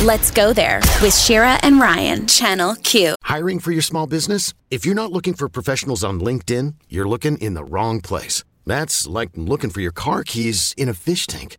[laughs] Let's go there with Shira and Ryan, Channel Q. Hiring for your small business? If you're not looking for professionals on LinkedIn, you're looking in the wrong place. That's like looking for your car keys in a fish tank.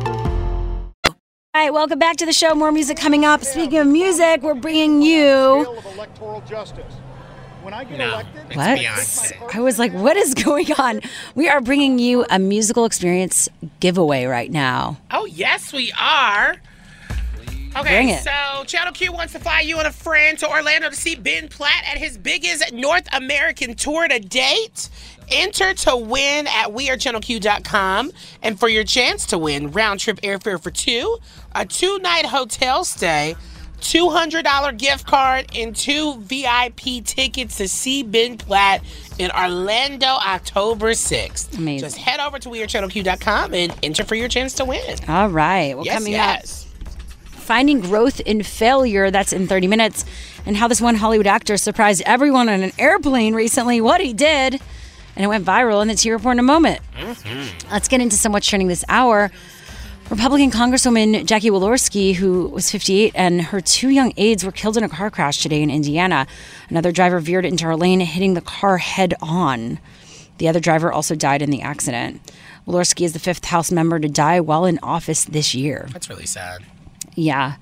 All right, welcome back to the show. More music coming up. Speaking of music, we're bringing you. of electoral justice. When I get No, elected, What? Beyonce. I was like, what is going on? We are bringing you a musical experience giveaway right now. Oh, yes, we are. Okay, Bring it. so Channel Q wants to fly you and a friend to Orlando to see Ben Platt at his biggest North American tour to date. Enter to win at wearechannelq.com. And for your chance to win round trip airfare for two, a two night hotel stay, $200 gift card, and two VIP tickets to see Ben Platt in Orlando October 6th. Amazing. Just head over to wearechannelq.com and enter for your chance to win. All right. Well, Yes, coming yes. up, finding growth in failure. That's in 30 minutes. And how this one Hollywood actor surprised everyone on an airplane recently. What he did. And it went viral, and it's your report in a moment. Mm-hmm. Let's get into some what's trending this hour. Republican Congresswoman Jackie Walorski, who was 58, and her two young aides were killed in a car crash today in Indiana. Another driver veered into her lane, hitting the car head on. The other driver also died in the accident. Walorski is the fifth House member to die while in office this year. That's really sad. Yeah.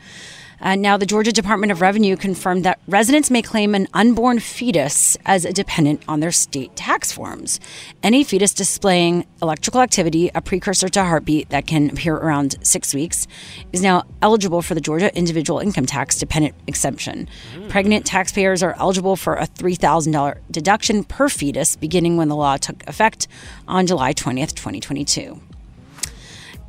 Uh, now, the Georgia Department of Revenue confirmed that residents may claim an unborn fetus as a dependent on their state tax forms. Any fetus displaying electrical activity, a precursor to heartbeat that can appear around six weeks, is now eligible for the Georgia individual income tax dependent exemption. Pregnant taxpayers are eligible for a $3,000 deduction per fetus beginning when the law took effect on July 20th, 2022.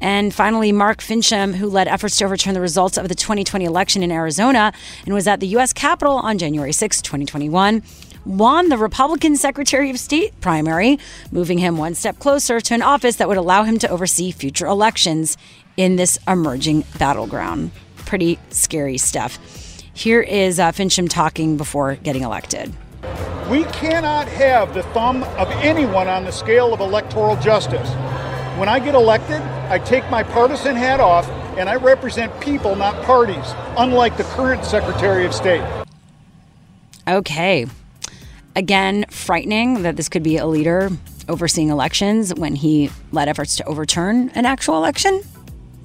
And finally, Mark Finchem, who led efforts to overturn the results of the 2020 election in Arizona and was at the U.S. Capitol on January 6, 2021, won the Republican Secretary of State primary, moving him one step closer to an office that would allow him to oversee future elections in this emerging battleground. Pretty scary stuff. Here is uh, Finchem talking before getting elected. we cannot have the thumb of anyone on the scale of electoral justice. When I get elected, I take my partisan hat off and I represent people, not parties, unlike the current Secretary of State. Okay. Again, frightening that this could be a leader overseeing elections when he led efforts to overturn an actual election.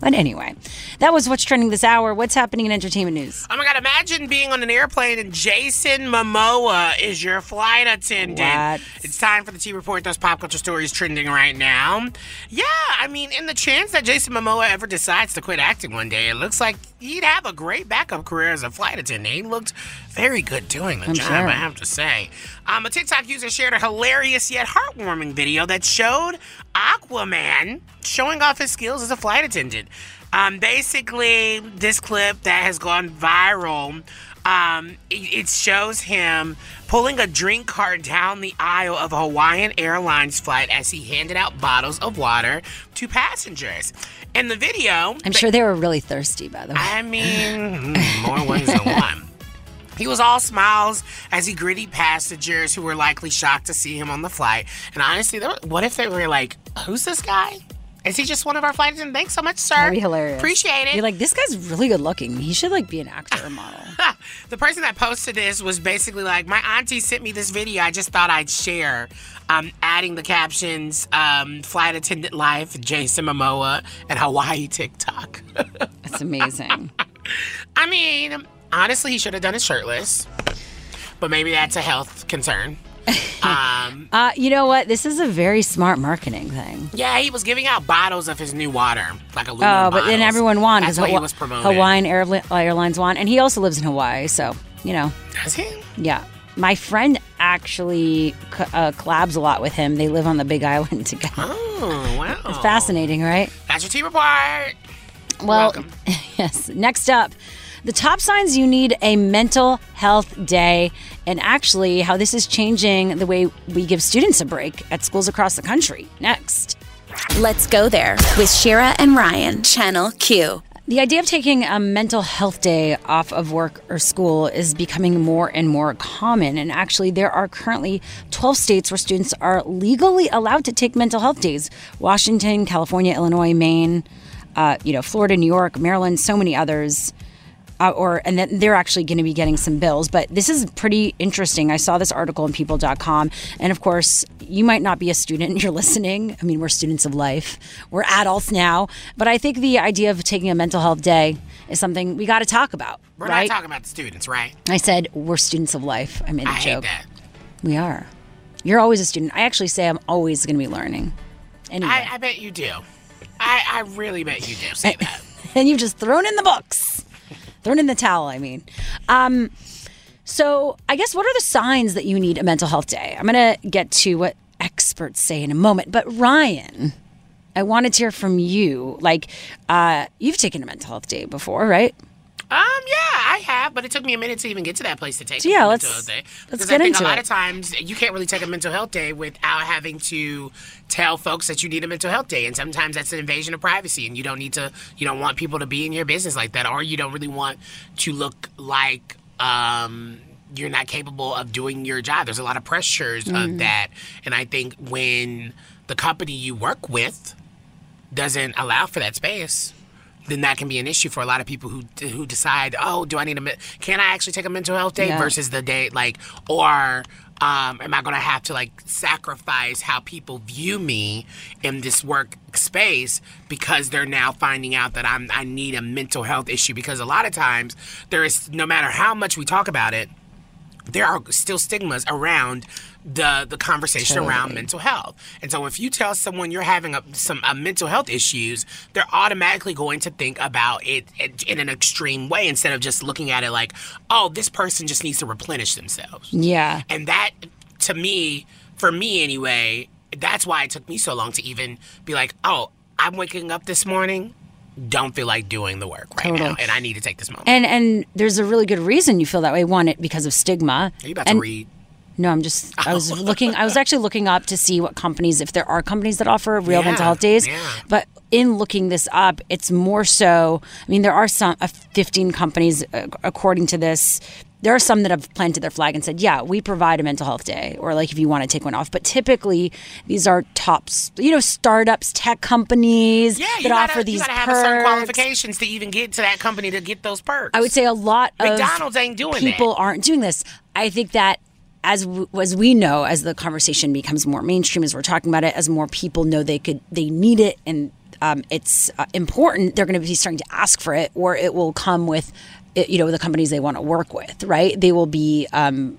But anyway, that was what's trending this hour. What's happening in entertainment news? Oh my God, imagine being on an airplane and Jason Momoa is your flight attendant. What? It's time for the T Report. Those pop culture stories trending right now. Yeah, I mean, in the chance that Jason Momoa ever decides to quit acting one day, it looks like he'd have a great backup career as a flight attendant. He looked very good doing the I'm job, sure. I have to say. Um, a TikTok user shared a hilarious yet heartwarming video that showed Aquaman showing off his skills as a flight attendant. Um, basically, this clip that has gone viral, um, it, it shows him pulling a drink cart down the aisle of a Hawaiian Airlines flight as he handed out bottles of water to passengers. In the video, I'm sure they were really thirsty, by the way. I mean, [laughs] mm, more ways than one. He was all smiles as he greeted passengers who were likely shocked to see him on the flight. And honestly, what if they were like, "Who's this guy? Is he just one of our flight attendants? Thanks so much, sir. That'd be hilarious. Appreciate it." You're like, this guy's really good looking. He should like be an actor or model. [laughs] the person that posted this was basically like, "My auntie sent me this video. I just thought I'd share." Um, adding the captions, um, "Flight attendant life, Jason Momoa, and Hawaii TikTok." [laughs] That's amazing. I mean, honestly, he should have done it shirtless, but maybe that's a health concern. [laughs] Um, Uh, you know what? This is a very smart marketing thing. yeah, he was giving out bottles of his new water, like a luau. Oh, but then bottles. everyone won That's because what he was promoting. Hawaiian Airli- Airlines won, and he also lives in Hawaii, so you know. Does he? Yeah, my friend actually co- uh, collabs a lot with him. They live on the Big Island [laughs] together. Oh, wow. It's fascinating, right? That's your T report. Well, [laughs] yes. Next up, the top signs you need a mental health day, and actually how this is changing the way we give students a break at schools across the country. Next. Let's go there with Shira and Ryan, Channel Q. The idea of taking a mental health day off of work or school is becoming more and more common. And actually, there are currently 12 states where students are legally allowed to take mental health days Washington, California, Illinois, Maine, uh, you know, Florida, New York, Maryland, so many others. Uh, or and then they're actually going to be getting some bills but this is pretty interesting. I saw this article on people.com and of course you might not be a student and you're listening. I mean we're students of life. We're adults now. But i think the idea of taking a mental health day is something we got to talk about We're right? not talking about the students, right? i said we're students of life. I made a I joke. we are. You're always a student. I actually say i'm always going to be learning. Anyway. I, I bet you do. I, I really bet you do say [laughs] that. and you've just thrown in the books, thrown in the towel. I mean, um, so I guess what are the signs that you need a mental health day? I'm gonna get to what experts say in a moment, but Ryan, I wanted to hear from you. Like, uh, you've taken a mental health day before, right? Um, yeah, I have, but it took me a minute to even get to that place to take So, yeah, a let's- mental health day. let's Because get I think into a lot it. of times you can't really take a mental health day without having to tell folks that you need a mental health day. And sometimes that's an invasion of privacy and you don't need to you don't want people to be in your business like that or you don't really want to look like um you're not capable of doing your job. There's a lot of pressures Mhm. of that. And I think when the company you work with doesn't allow for that space, then that can be an issue for a lot of people who who decide, oh, do I need a can I actually take a mental health day Yeah. versus the day like or um, am I going to have to like sacrifice how people view me in this work space because they're now finding out that I'm I need a mental health issue because a lot of times there is no matter how much we talk about it there are still stigmas around the the conversation around mental health. And so if you tell someone you're having a, some a mental health issues, they're automatically going to think about it in- in an extreme way instead of just looking at it like, "Oh, this person just needs to replenish themselves." Yeah. And that to me, for me anyway, that's why it took me so long to even be like, "Oh, I'm waking up this morning, don't feel like doing the work right now, and I need to take this moment." And and there's a really good reason you feel that way. One, it because of stigma. Are you about and, to read? No, I'm just. I was [laughs] looking. I was actually looking up to see what companies, if there are companies that offer real Yeah, mental health days. yeah. But in looking this up, it's more so. I mean, there are some uh, 15 companies, uh, according to this. There are some that have planted their flag and said, "Yeah, we provide a mental health day," or like if you want to take one off. But typically, these are tops. You know, startups, tech companies Yeah, that gotta, offer these perks. you gotta have perks. a certain qualifications to even get to that company to get those perks. I would say a lot of McDonald's ain't doing people that. aren't doing this. I think that as as we know, as the conversation becomes more mainstream, as we're talking about it, as more people know they could they need it and um, it's uh, important, they're going to be starting to ask for it, or it will come with, it, you know, the companies they want to work with, right? They will be um,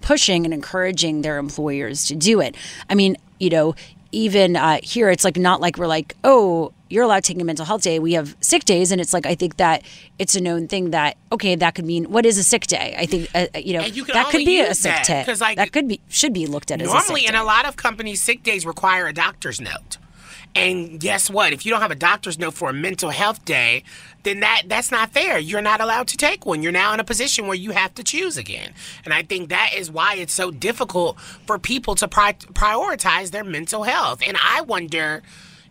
pushing and encouraging their employers to do it. I mean, you know, even uh, here, it's like not like we're like, oh, you're allowed to take a mental health day. We have sick days, and it's like I think that it's a known thing that okay, that could mean what is a sick day? I think uh, you know you that could be a sick that, day. 'cause, like, that could be should be looked at as a Normally, in a lot of companies, sick days require a doctor's note. And guess what? If you don't have a doctor's note for a mental health day, then that that's not fair. You're not allowed to take one. You're now in a position where you have to choose again. And I think that is why it's so difficult for people to pri- prioritize their mental health. And I wonder,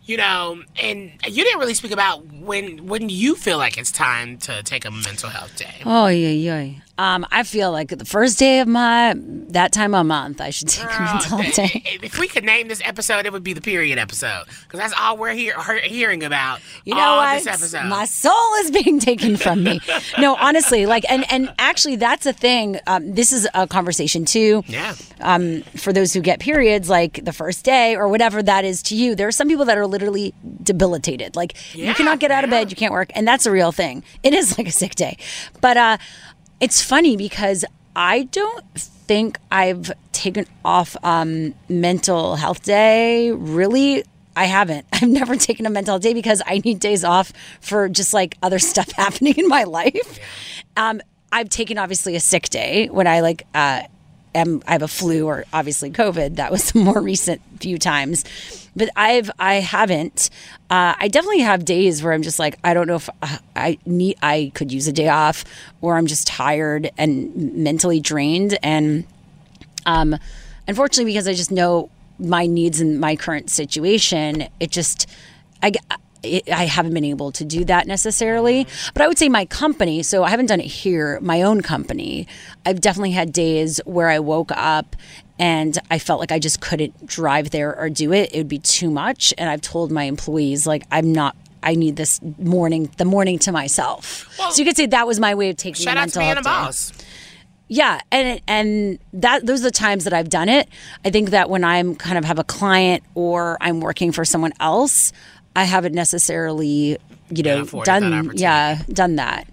you know, and you didn't really speak about when when you feel like it's time to take a mental health day. Oh yeah, yeah. Um, I feel like the first day of my that time a month, I should take a mental [laughs] day. If we could name this episode, it would be the period episode because that's all we're hear, hear, hearing about. You know all what? This episode. My soul is being taken from me. no, honestly, like, and and actually, that's a thing. Um, this is a conversation too. Yeah. Um, for those who get periods, like the first day or whatever that is to you, there are some people that are literally debilitated. Like you cannot get out of bed, you can't work, and that's a real thing. It is like a sick day, but uh, it's funny because I don't think I've taken off um, mental health day really I haven't. [laughs] I've never taken a mental health day because I need days off for just like other [laughs] stuff happening in my life. Um, I've taken obviously a sick day when I like uh, am I have a flu or obviously COVID. That was [laughs] the more recent few times, but I've I haven't. Uh, I definitely have days where I'm just like I don't know if uh, I need I could use a day off or I'm just tired and mentally drained and um, unfortunately, because I just know my needs in my current situation, it just, I, it, I haven't been able to do that necessarily. But I would say my company, so I haven't done it here, my own company, I've definitely had days where I woke up and I felt like I just couldn't drive there or do it. It would be too much. And I've told my employees, like, I'm not. I need this morning, the morning to myself. so you could say that was my way of taking Shout a out to mental being a health boss. Yeah, and and that those are the times that I've done it. I think that when I'm kind of have a client or I'm working for someone else, I haven't necessarily, you know, done yeah, done that.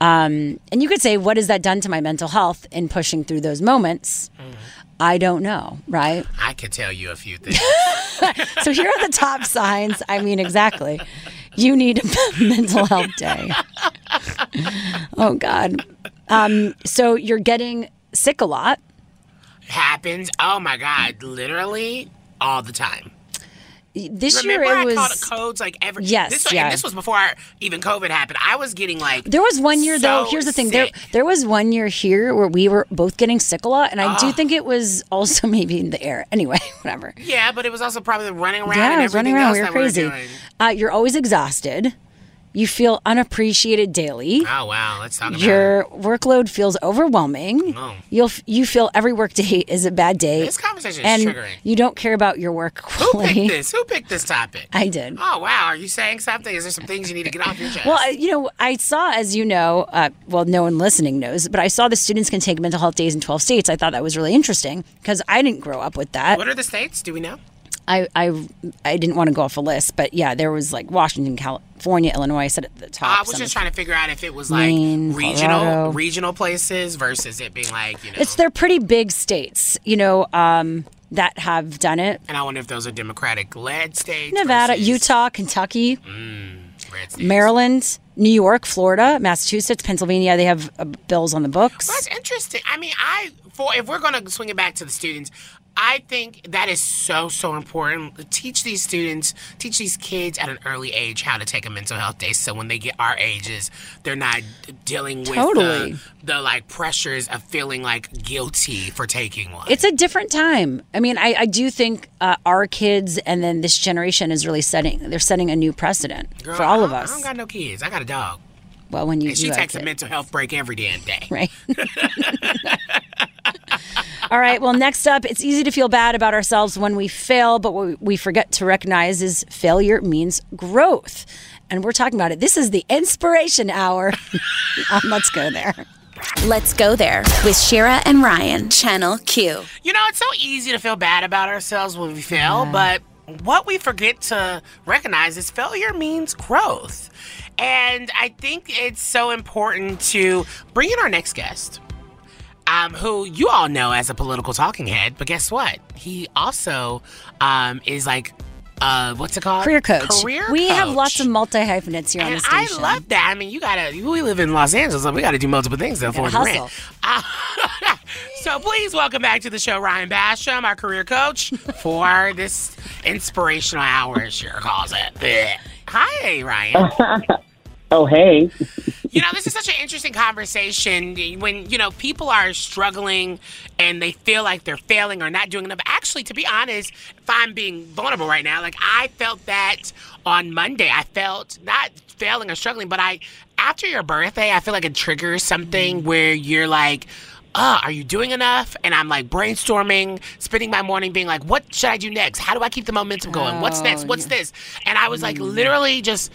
Um, and you could say, what has that done to my mental health in pushing through those moments? Mm-hmm. I don't know, right? I could tell you a few things. [laughs] so here are the top signs. I mean, exactly. You need a [laughs] mental health day. [laughs] oh God. Um, so you're getting sick a lot. Happens. Oh my God. Literally all the time. This Remember year I it was called codes like every. Yes, This, was- yeah. This was before even COVID happened. I was getting like. There was one year though. Here's the thing. There sick. there was one year here where we were both getting sick a lot, and I do Ah. think it was also [laughs] maybe in the air. Anyway, [laughs] whatever. Yeah, but it was also probably running around yeah, and I running around. We were that we were crazy. Uh, you're always exhausted. You feel unappreciated daily. Oh wow, let's talk about it. Your workload feels overwhelming. Oh. You'll you feel every work day [laughs] is a bad day. This conversation is and triggering. you don't care about your work quality. Who picked this? Who picked this topic? I did. Oh wow, are you saying something? Is there some things you need to get off your chest? Well, you know, I saw, as you know, uh, well, no one listening knows, but I saw the students can take mental health days in 12 states. I thought that was really interesting because I didn't grow up with that. what are the states? Do we know? I, I, I didn't want to go off a list, but yeah, there was like Washington, California, Illinois. I said at the top. I was just trying to figure out if it was like Maine, regional Colorado. regional places versus it being like you know. It's they're pretty big states, you know, um, that have done it. and I wonder if those are Democratic led states. Nevada, versus- Utah, Kentucky, red states. Maryland, New York, Florida, Massachusetts, Pennsylvania. They have uh, bills on the books. Well, that's interesting. I mean, I for if we're gonna swing it back to the students, I think that is so so important. Teach these students, teach these kids at an early age how to take a mental health day, so when they get our ages, they're not dealing with Totally. the, the like pressures of feeling like guilty for taking one. It's a different time. I mean, I, I do think uh, our kids and then this generation is really setting. They're setting a new precedent Girl, for all of don't- I don't got no kids. I got a dog. Well, when you And she do have takes a mental health break every damn day. [laughs] Right. All right. Well, next up, it's easy to feel bad about ourselves when we fail, but what we forget to recognize is failure means growth. And we're talking about it. This is the inspiration hour. [laughs] um, let's go there. Let's go there with Shira and Ryan, Channel Q. You know, it's so easy to feel bad about ourselves when we fail, but what we forget to recognize is failure means growth. And I think it's so important to bring in our next guest. Um, who you all know as a political talking head, but guess what? He also um, is like uh, what's it called? Career coach. Career we have lots of multi hyphenates here on And the I station. love that. I mean, you gotta. We live in Los Angeles, so we gotta do multiple things though for Gotta the rent. Uh, [laughs] so please welcome back to the show Ryan Basham, our career coach, for [laughs] this inspirational hour, as Shira calls it. [laughs] Hi, Ryan. oh, hey. You know, this is such an interesting conversation when, you know, people are struggling and they feel like they're failing or not doing enough. Actually, to be honest, if I'm being vulnerable right now, like I felt that on Monday. I felt not failing or struggling, but I, after your birthday, I feel like it triggers something where you're like, uh, are you doing enough? And I'm like brainstorming, spending my morning being like, what should I do next? How do I keep the momentum going? What's next? What's this? And I was like, literally just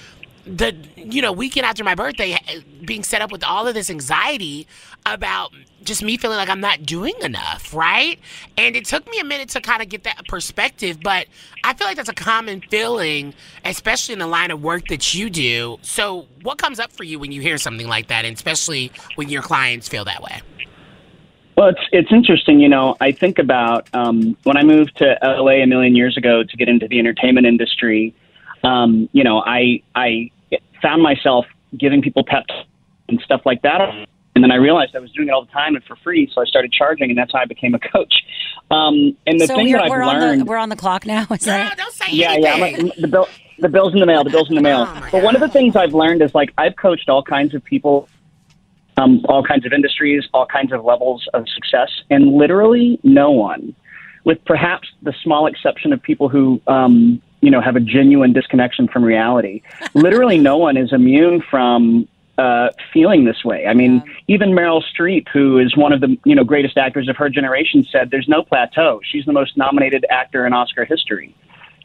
the you know weekend after my birthday being set up with all of this anxiety about just me feeling like I'm not doing enough, right? And it took me a minute to kind of get that perspective, but I feel like that's a common feeling, especially in the line of work that you do. So, what comes up for you when you hear something like that, and especially when your clients feel that way? Well, it's it's interesting. You know, I think about um, when I moved to LA a million years ago to get into the entertainment industry. Um, you know, I I found myself giving people pep and stuff like that, and then I realized I was doing it all the time and for free. So I started charging, and that's how I became a coach. Um, and the so thing that I've we're learned, on the we're on the clock now. Is that it? yeah, yeah, I'm like, the bill, the bill's in the mail. The bill's in the mail. but one of the things I've learned is like I've coached all kinds of people um, all kinds of industries, all kinds of levels of success, and literally no one, with perhaps the small exception of people who, um, you know, have a genuine disconnection from reality. [laughs] literally, no one is immune from uh, feeling this way. I mean, even Meryl Streep, who is one of the you know greatest actors of her generation, said there's no plateau. She's the most nominated actor in Oscar history.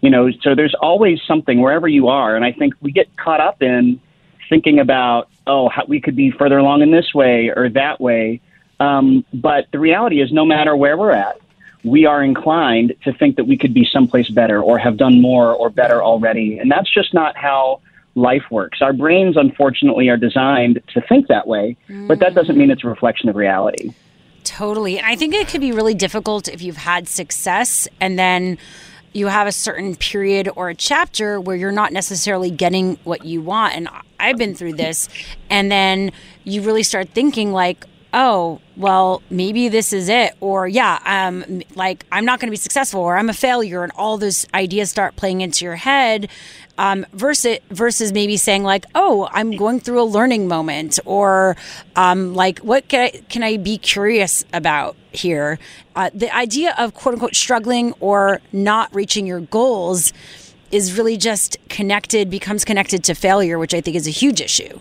You know, so there's always something wherever you are, and I think we get caught up in thinking about oh how, we could be further along in this way or that way um, but the reality is no matter where we're at we are inclined to think that we could be someplace better or have done more or better already and that's just not how life works our brains unfortunately are designed to think that way but that doesn't mean it's a reflection of reality Totally. And I think it could be really difficult if you've had success and then you have a certain period or a chapter where you're not necessarily getting what you want. And I've been through this. And then you really start thinking, like, oh, well, maybe this is it. Or, yeah, um, like, I'm not going to be successful or I'm a failure. And all those ideas start playing into your head. Um, versus versus maybe saying like, oh, I'm going through a learning moment, or um, like, what can I, can I be curious about here? Uh, the idea of quote unquote struggling or not reaching your goals is really just connected, becomes connected to failure, which I think is a huge issue.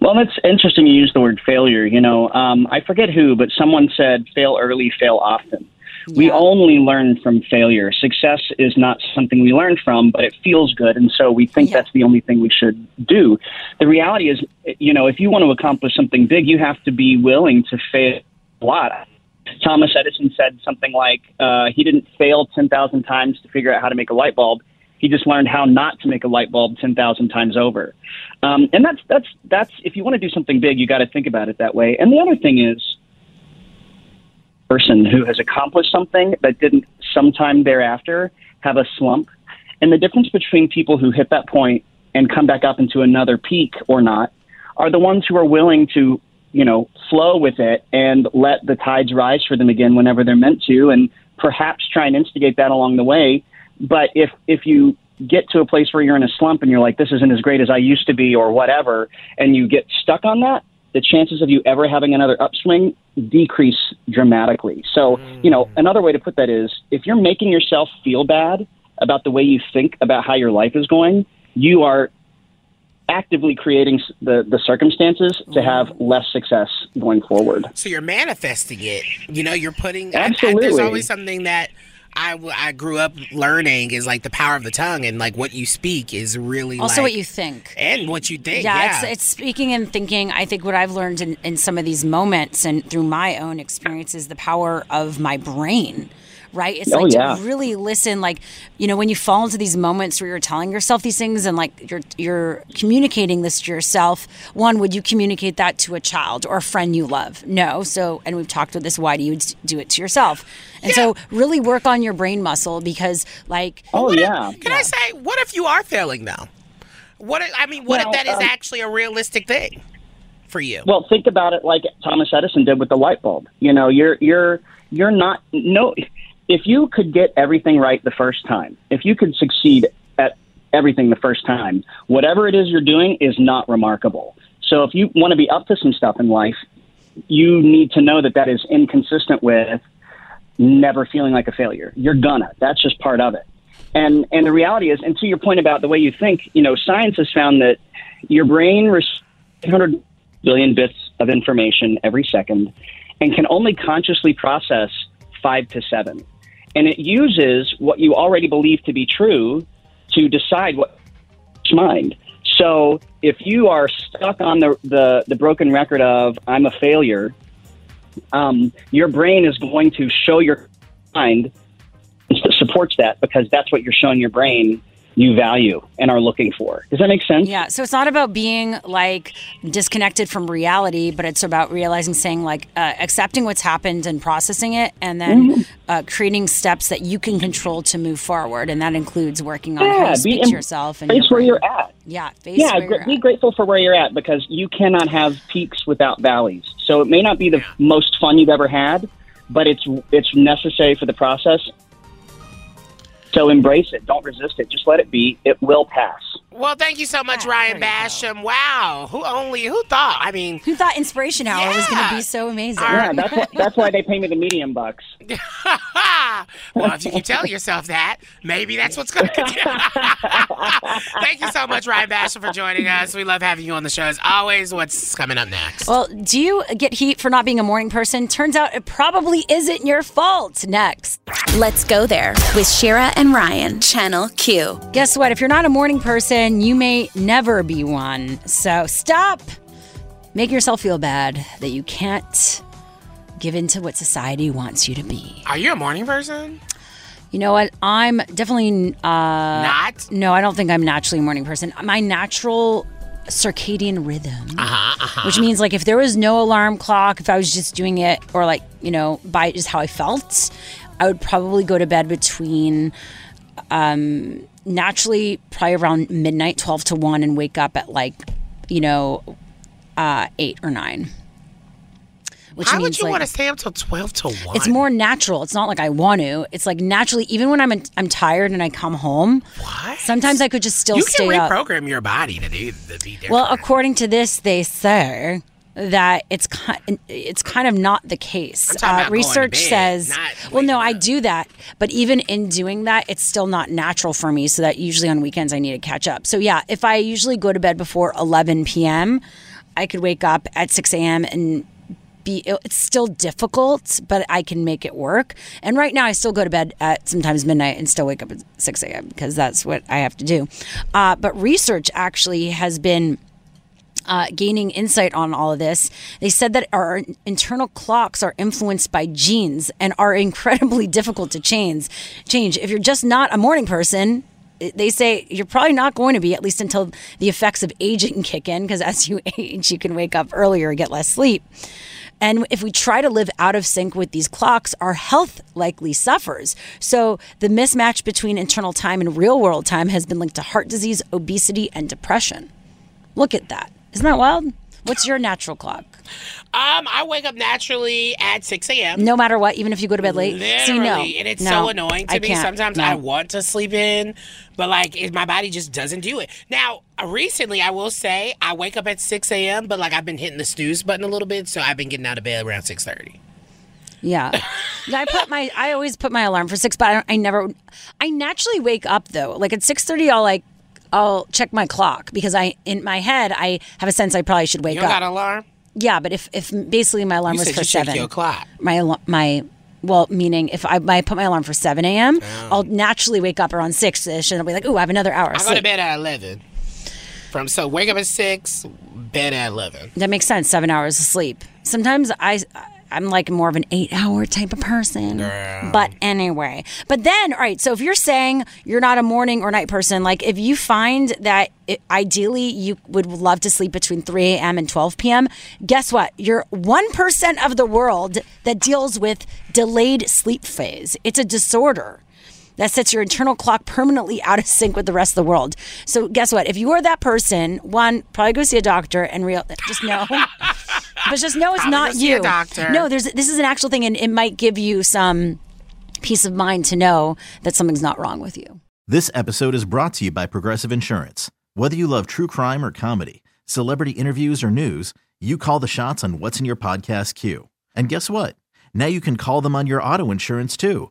Well, that's interesting. You use the word failure. You know, um, I forget who, but someone said, "Fail early, fail often." We only learn from failure. Success is not something we learn from, but it feels good, and so we think that's the only thing we should do. The reality is, you know, if you want to accomplish something big, you have to be willing to fail a lot. Thomas Edison said something like, uh, he didn't fail 10,000 times to figure out how to make a light bulb. He just learned how not to make a light bulb 10,000 times over. Um, and that's, that's, that's, if you want to do something big, you got to think about it that way. And the other thing is, person who has accomplished something that didn't sometime thereafter have a slump. And the difference between people who hit that point and come back up into another peak or not are the ones who are willing to, you know, flow with it and let the tides rise for them again whenever they're meant to and perhaps try and instigate that along the way. But if if you get to a place where you're in a slump and you're like, this isn't as great as I used to be or whatever, and you get stuck on that, the chances of you ever having another upswing decrease dramatically. So, you know, mm. another way to put that is if you're making yourself feel bad about the way you think about how your life is going, you are actively creating the, the circumstances to mm. have less success going forward. So you're manifesting it. You know, you're putting. I- I- there's always something that I, I grew up learning is like the power of the tongue and like what you speak is really Also, like, what you think. and what you think. yeah, Yeah, It's, it's speaking and thinking. I think what I've learned in, in some of these moments and through my own experiences, the power of my brain right? It's Oh, like yeah. to really listen, like, you know, when you fall into these moments where you're telling yourself these things and like you're you're communicating this to yourself. One, would you communicate that to a child or a friend you love? No. So, and we've talked about this. Why do you do it to yourself? And so, really work on your brain muscle because, like, Oh, What if- yeah. can I say, what if you are failing though? What if, I mean, what Well, if that is um, actually a realistic thing for you? Well, think about it like Thomas Edison did with the light bulb. You know, you're you're you're not no. If you could get everything right the first time, if you could succeed at everything the first time, whatever it is you're doing is not remarkable. So if you want to be up to some stuff in life, you need to know that that is inconsistent with never feeling like a failure. You're gonna. That's just part of it. And and the reality is, and to your point about the way you think, you know, science has found that your brain receives 800 billion bits of information every second, and can only consciously process five to seven. And it uses what you already believe to be true to decide what mind. So if you are stuck on the, the, the broken record of I'm a failure, um, your brain is going to show your mind that supports that because that's what you're showing your brain you value and are looking for. Does that make sense? Yeah, so it's not about being like disconnected from reality, but it's about realizing, saying like uh, accepting what's happened and processing it, and then Mhm. uh, creating steps that you can control to move forward, and that includes working on how Yeah, you be speak em- to yourself and face your where you're at. Yeah, face yeah, where gr- you're be at. grateful for where you're at because you cannot have peaks without valleys. So it may not be the most fun you've ever had, but it's it's necessary for the process. So embrace it. Don't resist it. Just let it be. It will pass. Well, thank you so much, ah, Ryan Basham. Wow, who only who thought? I mean, who thought Inspiration Hour was going to be so amazing? Yeah, that's why, that's why they pay me the medium bucks. [laughs] well, if you keep telling yourself that, maybe that's what's going to continue. Thank you so much, Ryan Basham, for joining us. We love having you on the show as always. What's coming up next? Well, do you get heat for not being a morning person? Turns out it probably isn't your fault. Next. Let's go there with Shira and Ryan, Channel Q. Guess what? If you're not a morning person, you may never be one. So stop Make yourself feel bad that you can't give in to what society wants you to be. Are you a morning person? You know what? I'm definitely uh, not. No, I don't think I'm naturally a morning person. My natural circadian rhythm, Uh-huh, uh-huh. which means like if there was no alarm clock, if I was just doing it, or like you know by just how I felt, I would probably go to bed between um, naturally probably around midnight, twelve to one, and wake up at like you know uh, eight or nine. Which How would you like, want to stay up till twelve to one? it's more natural. It's not like I want to. It's like naturally. Even when I'm I'm tired and I come home, what? sometimes I could just still you stay can up. reprogram your body to do to be different. Well, according to this, they say that it's kind it's kind of not the case. Uh, I'm talking about going to research says, well, no, I do that, but even in doing that, it's still not natural for me. So that usually on weekends I need to catch up. So yeah, if I usually go to bed before 11 p.m., I could wake up at 6 a.m. and be it's still difficult but i can make it work and right now i still go to bed at sometimes midnight and still wake up at 6 a.m because that's what i have to do uh, but research actually has been uh, gaining insight on all of this they said that our internal clocks are influenced by genes and are [laughs] incredibly difficult to change change if you're just not a morning person they say you're probably not going to be at least until the effects of aging [laughs] kick in because as you [laughs] age you can wake up earlier and get less sleep and if we try to live out of sync with these clocks, our health likely suffers. So the mismatch between internal time and real world time has been linked to heart disease, obesity, and depression. Look at that. Isn't that wild? What's your natural clock? Um, I wake up naturally at six a.m. No matter what, even if you go to bed late. Literally, See, no, and it's no, so annoying to I me. Sometimes No. I want to sleep in, but like it, my body just doesn't do it. Now, uh, recently, I will say I wake up at six a.m., but like I've been hitting the snooze button a little bit, so I've been getting out of bed around six thirty. Yeah. Yeah, [laughs] I put my I always put my alarm for six, but I, don't, I never I naturally wake up though. Like at six thirty, I'll like I'll check my clock because I in my head I have a sense I probably should wake up. You up. got an alarm? Yeah, but if if basically my alarm You was for you check seven, your clock. my my well, meaning if I, I put my alarm for seven a.m., I'll naturally wake up around six ish, and I'll be like, "Ooh, I have another hour." I go to bed at eleven. From so wake up at six, bed at eleven. That makes sense. Seven hours of sleep. Sometimes I I'm like more of an eight hour type of person. But anyway, but then, all right, so if you're saying you're not a morning or night person, like if you find that it, ideally you would love to sleep between 3 a.m. and 12 p.m., guess what? You're 1% of the world that deals with delayed sleep phase. It's a disorder that sets your internal clock permanently out of sync with the rest of the world. So guess what? If you are that person, one, probably go see a doctor and real just know. [laughs] but just know it's Probably not go see a you. doctor. No, there's this is an actual thing and it might give you some peace of mind to know that something's not wrong with you. This episode is brought to you by Progressive Insurance. Whether you love true crime or comedy, celebrity interviews or news, you call the shots on what's in your podcast queue. And guess what? Now you can call them on your auto insurance too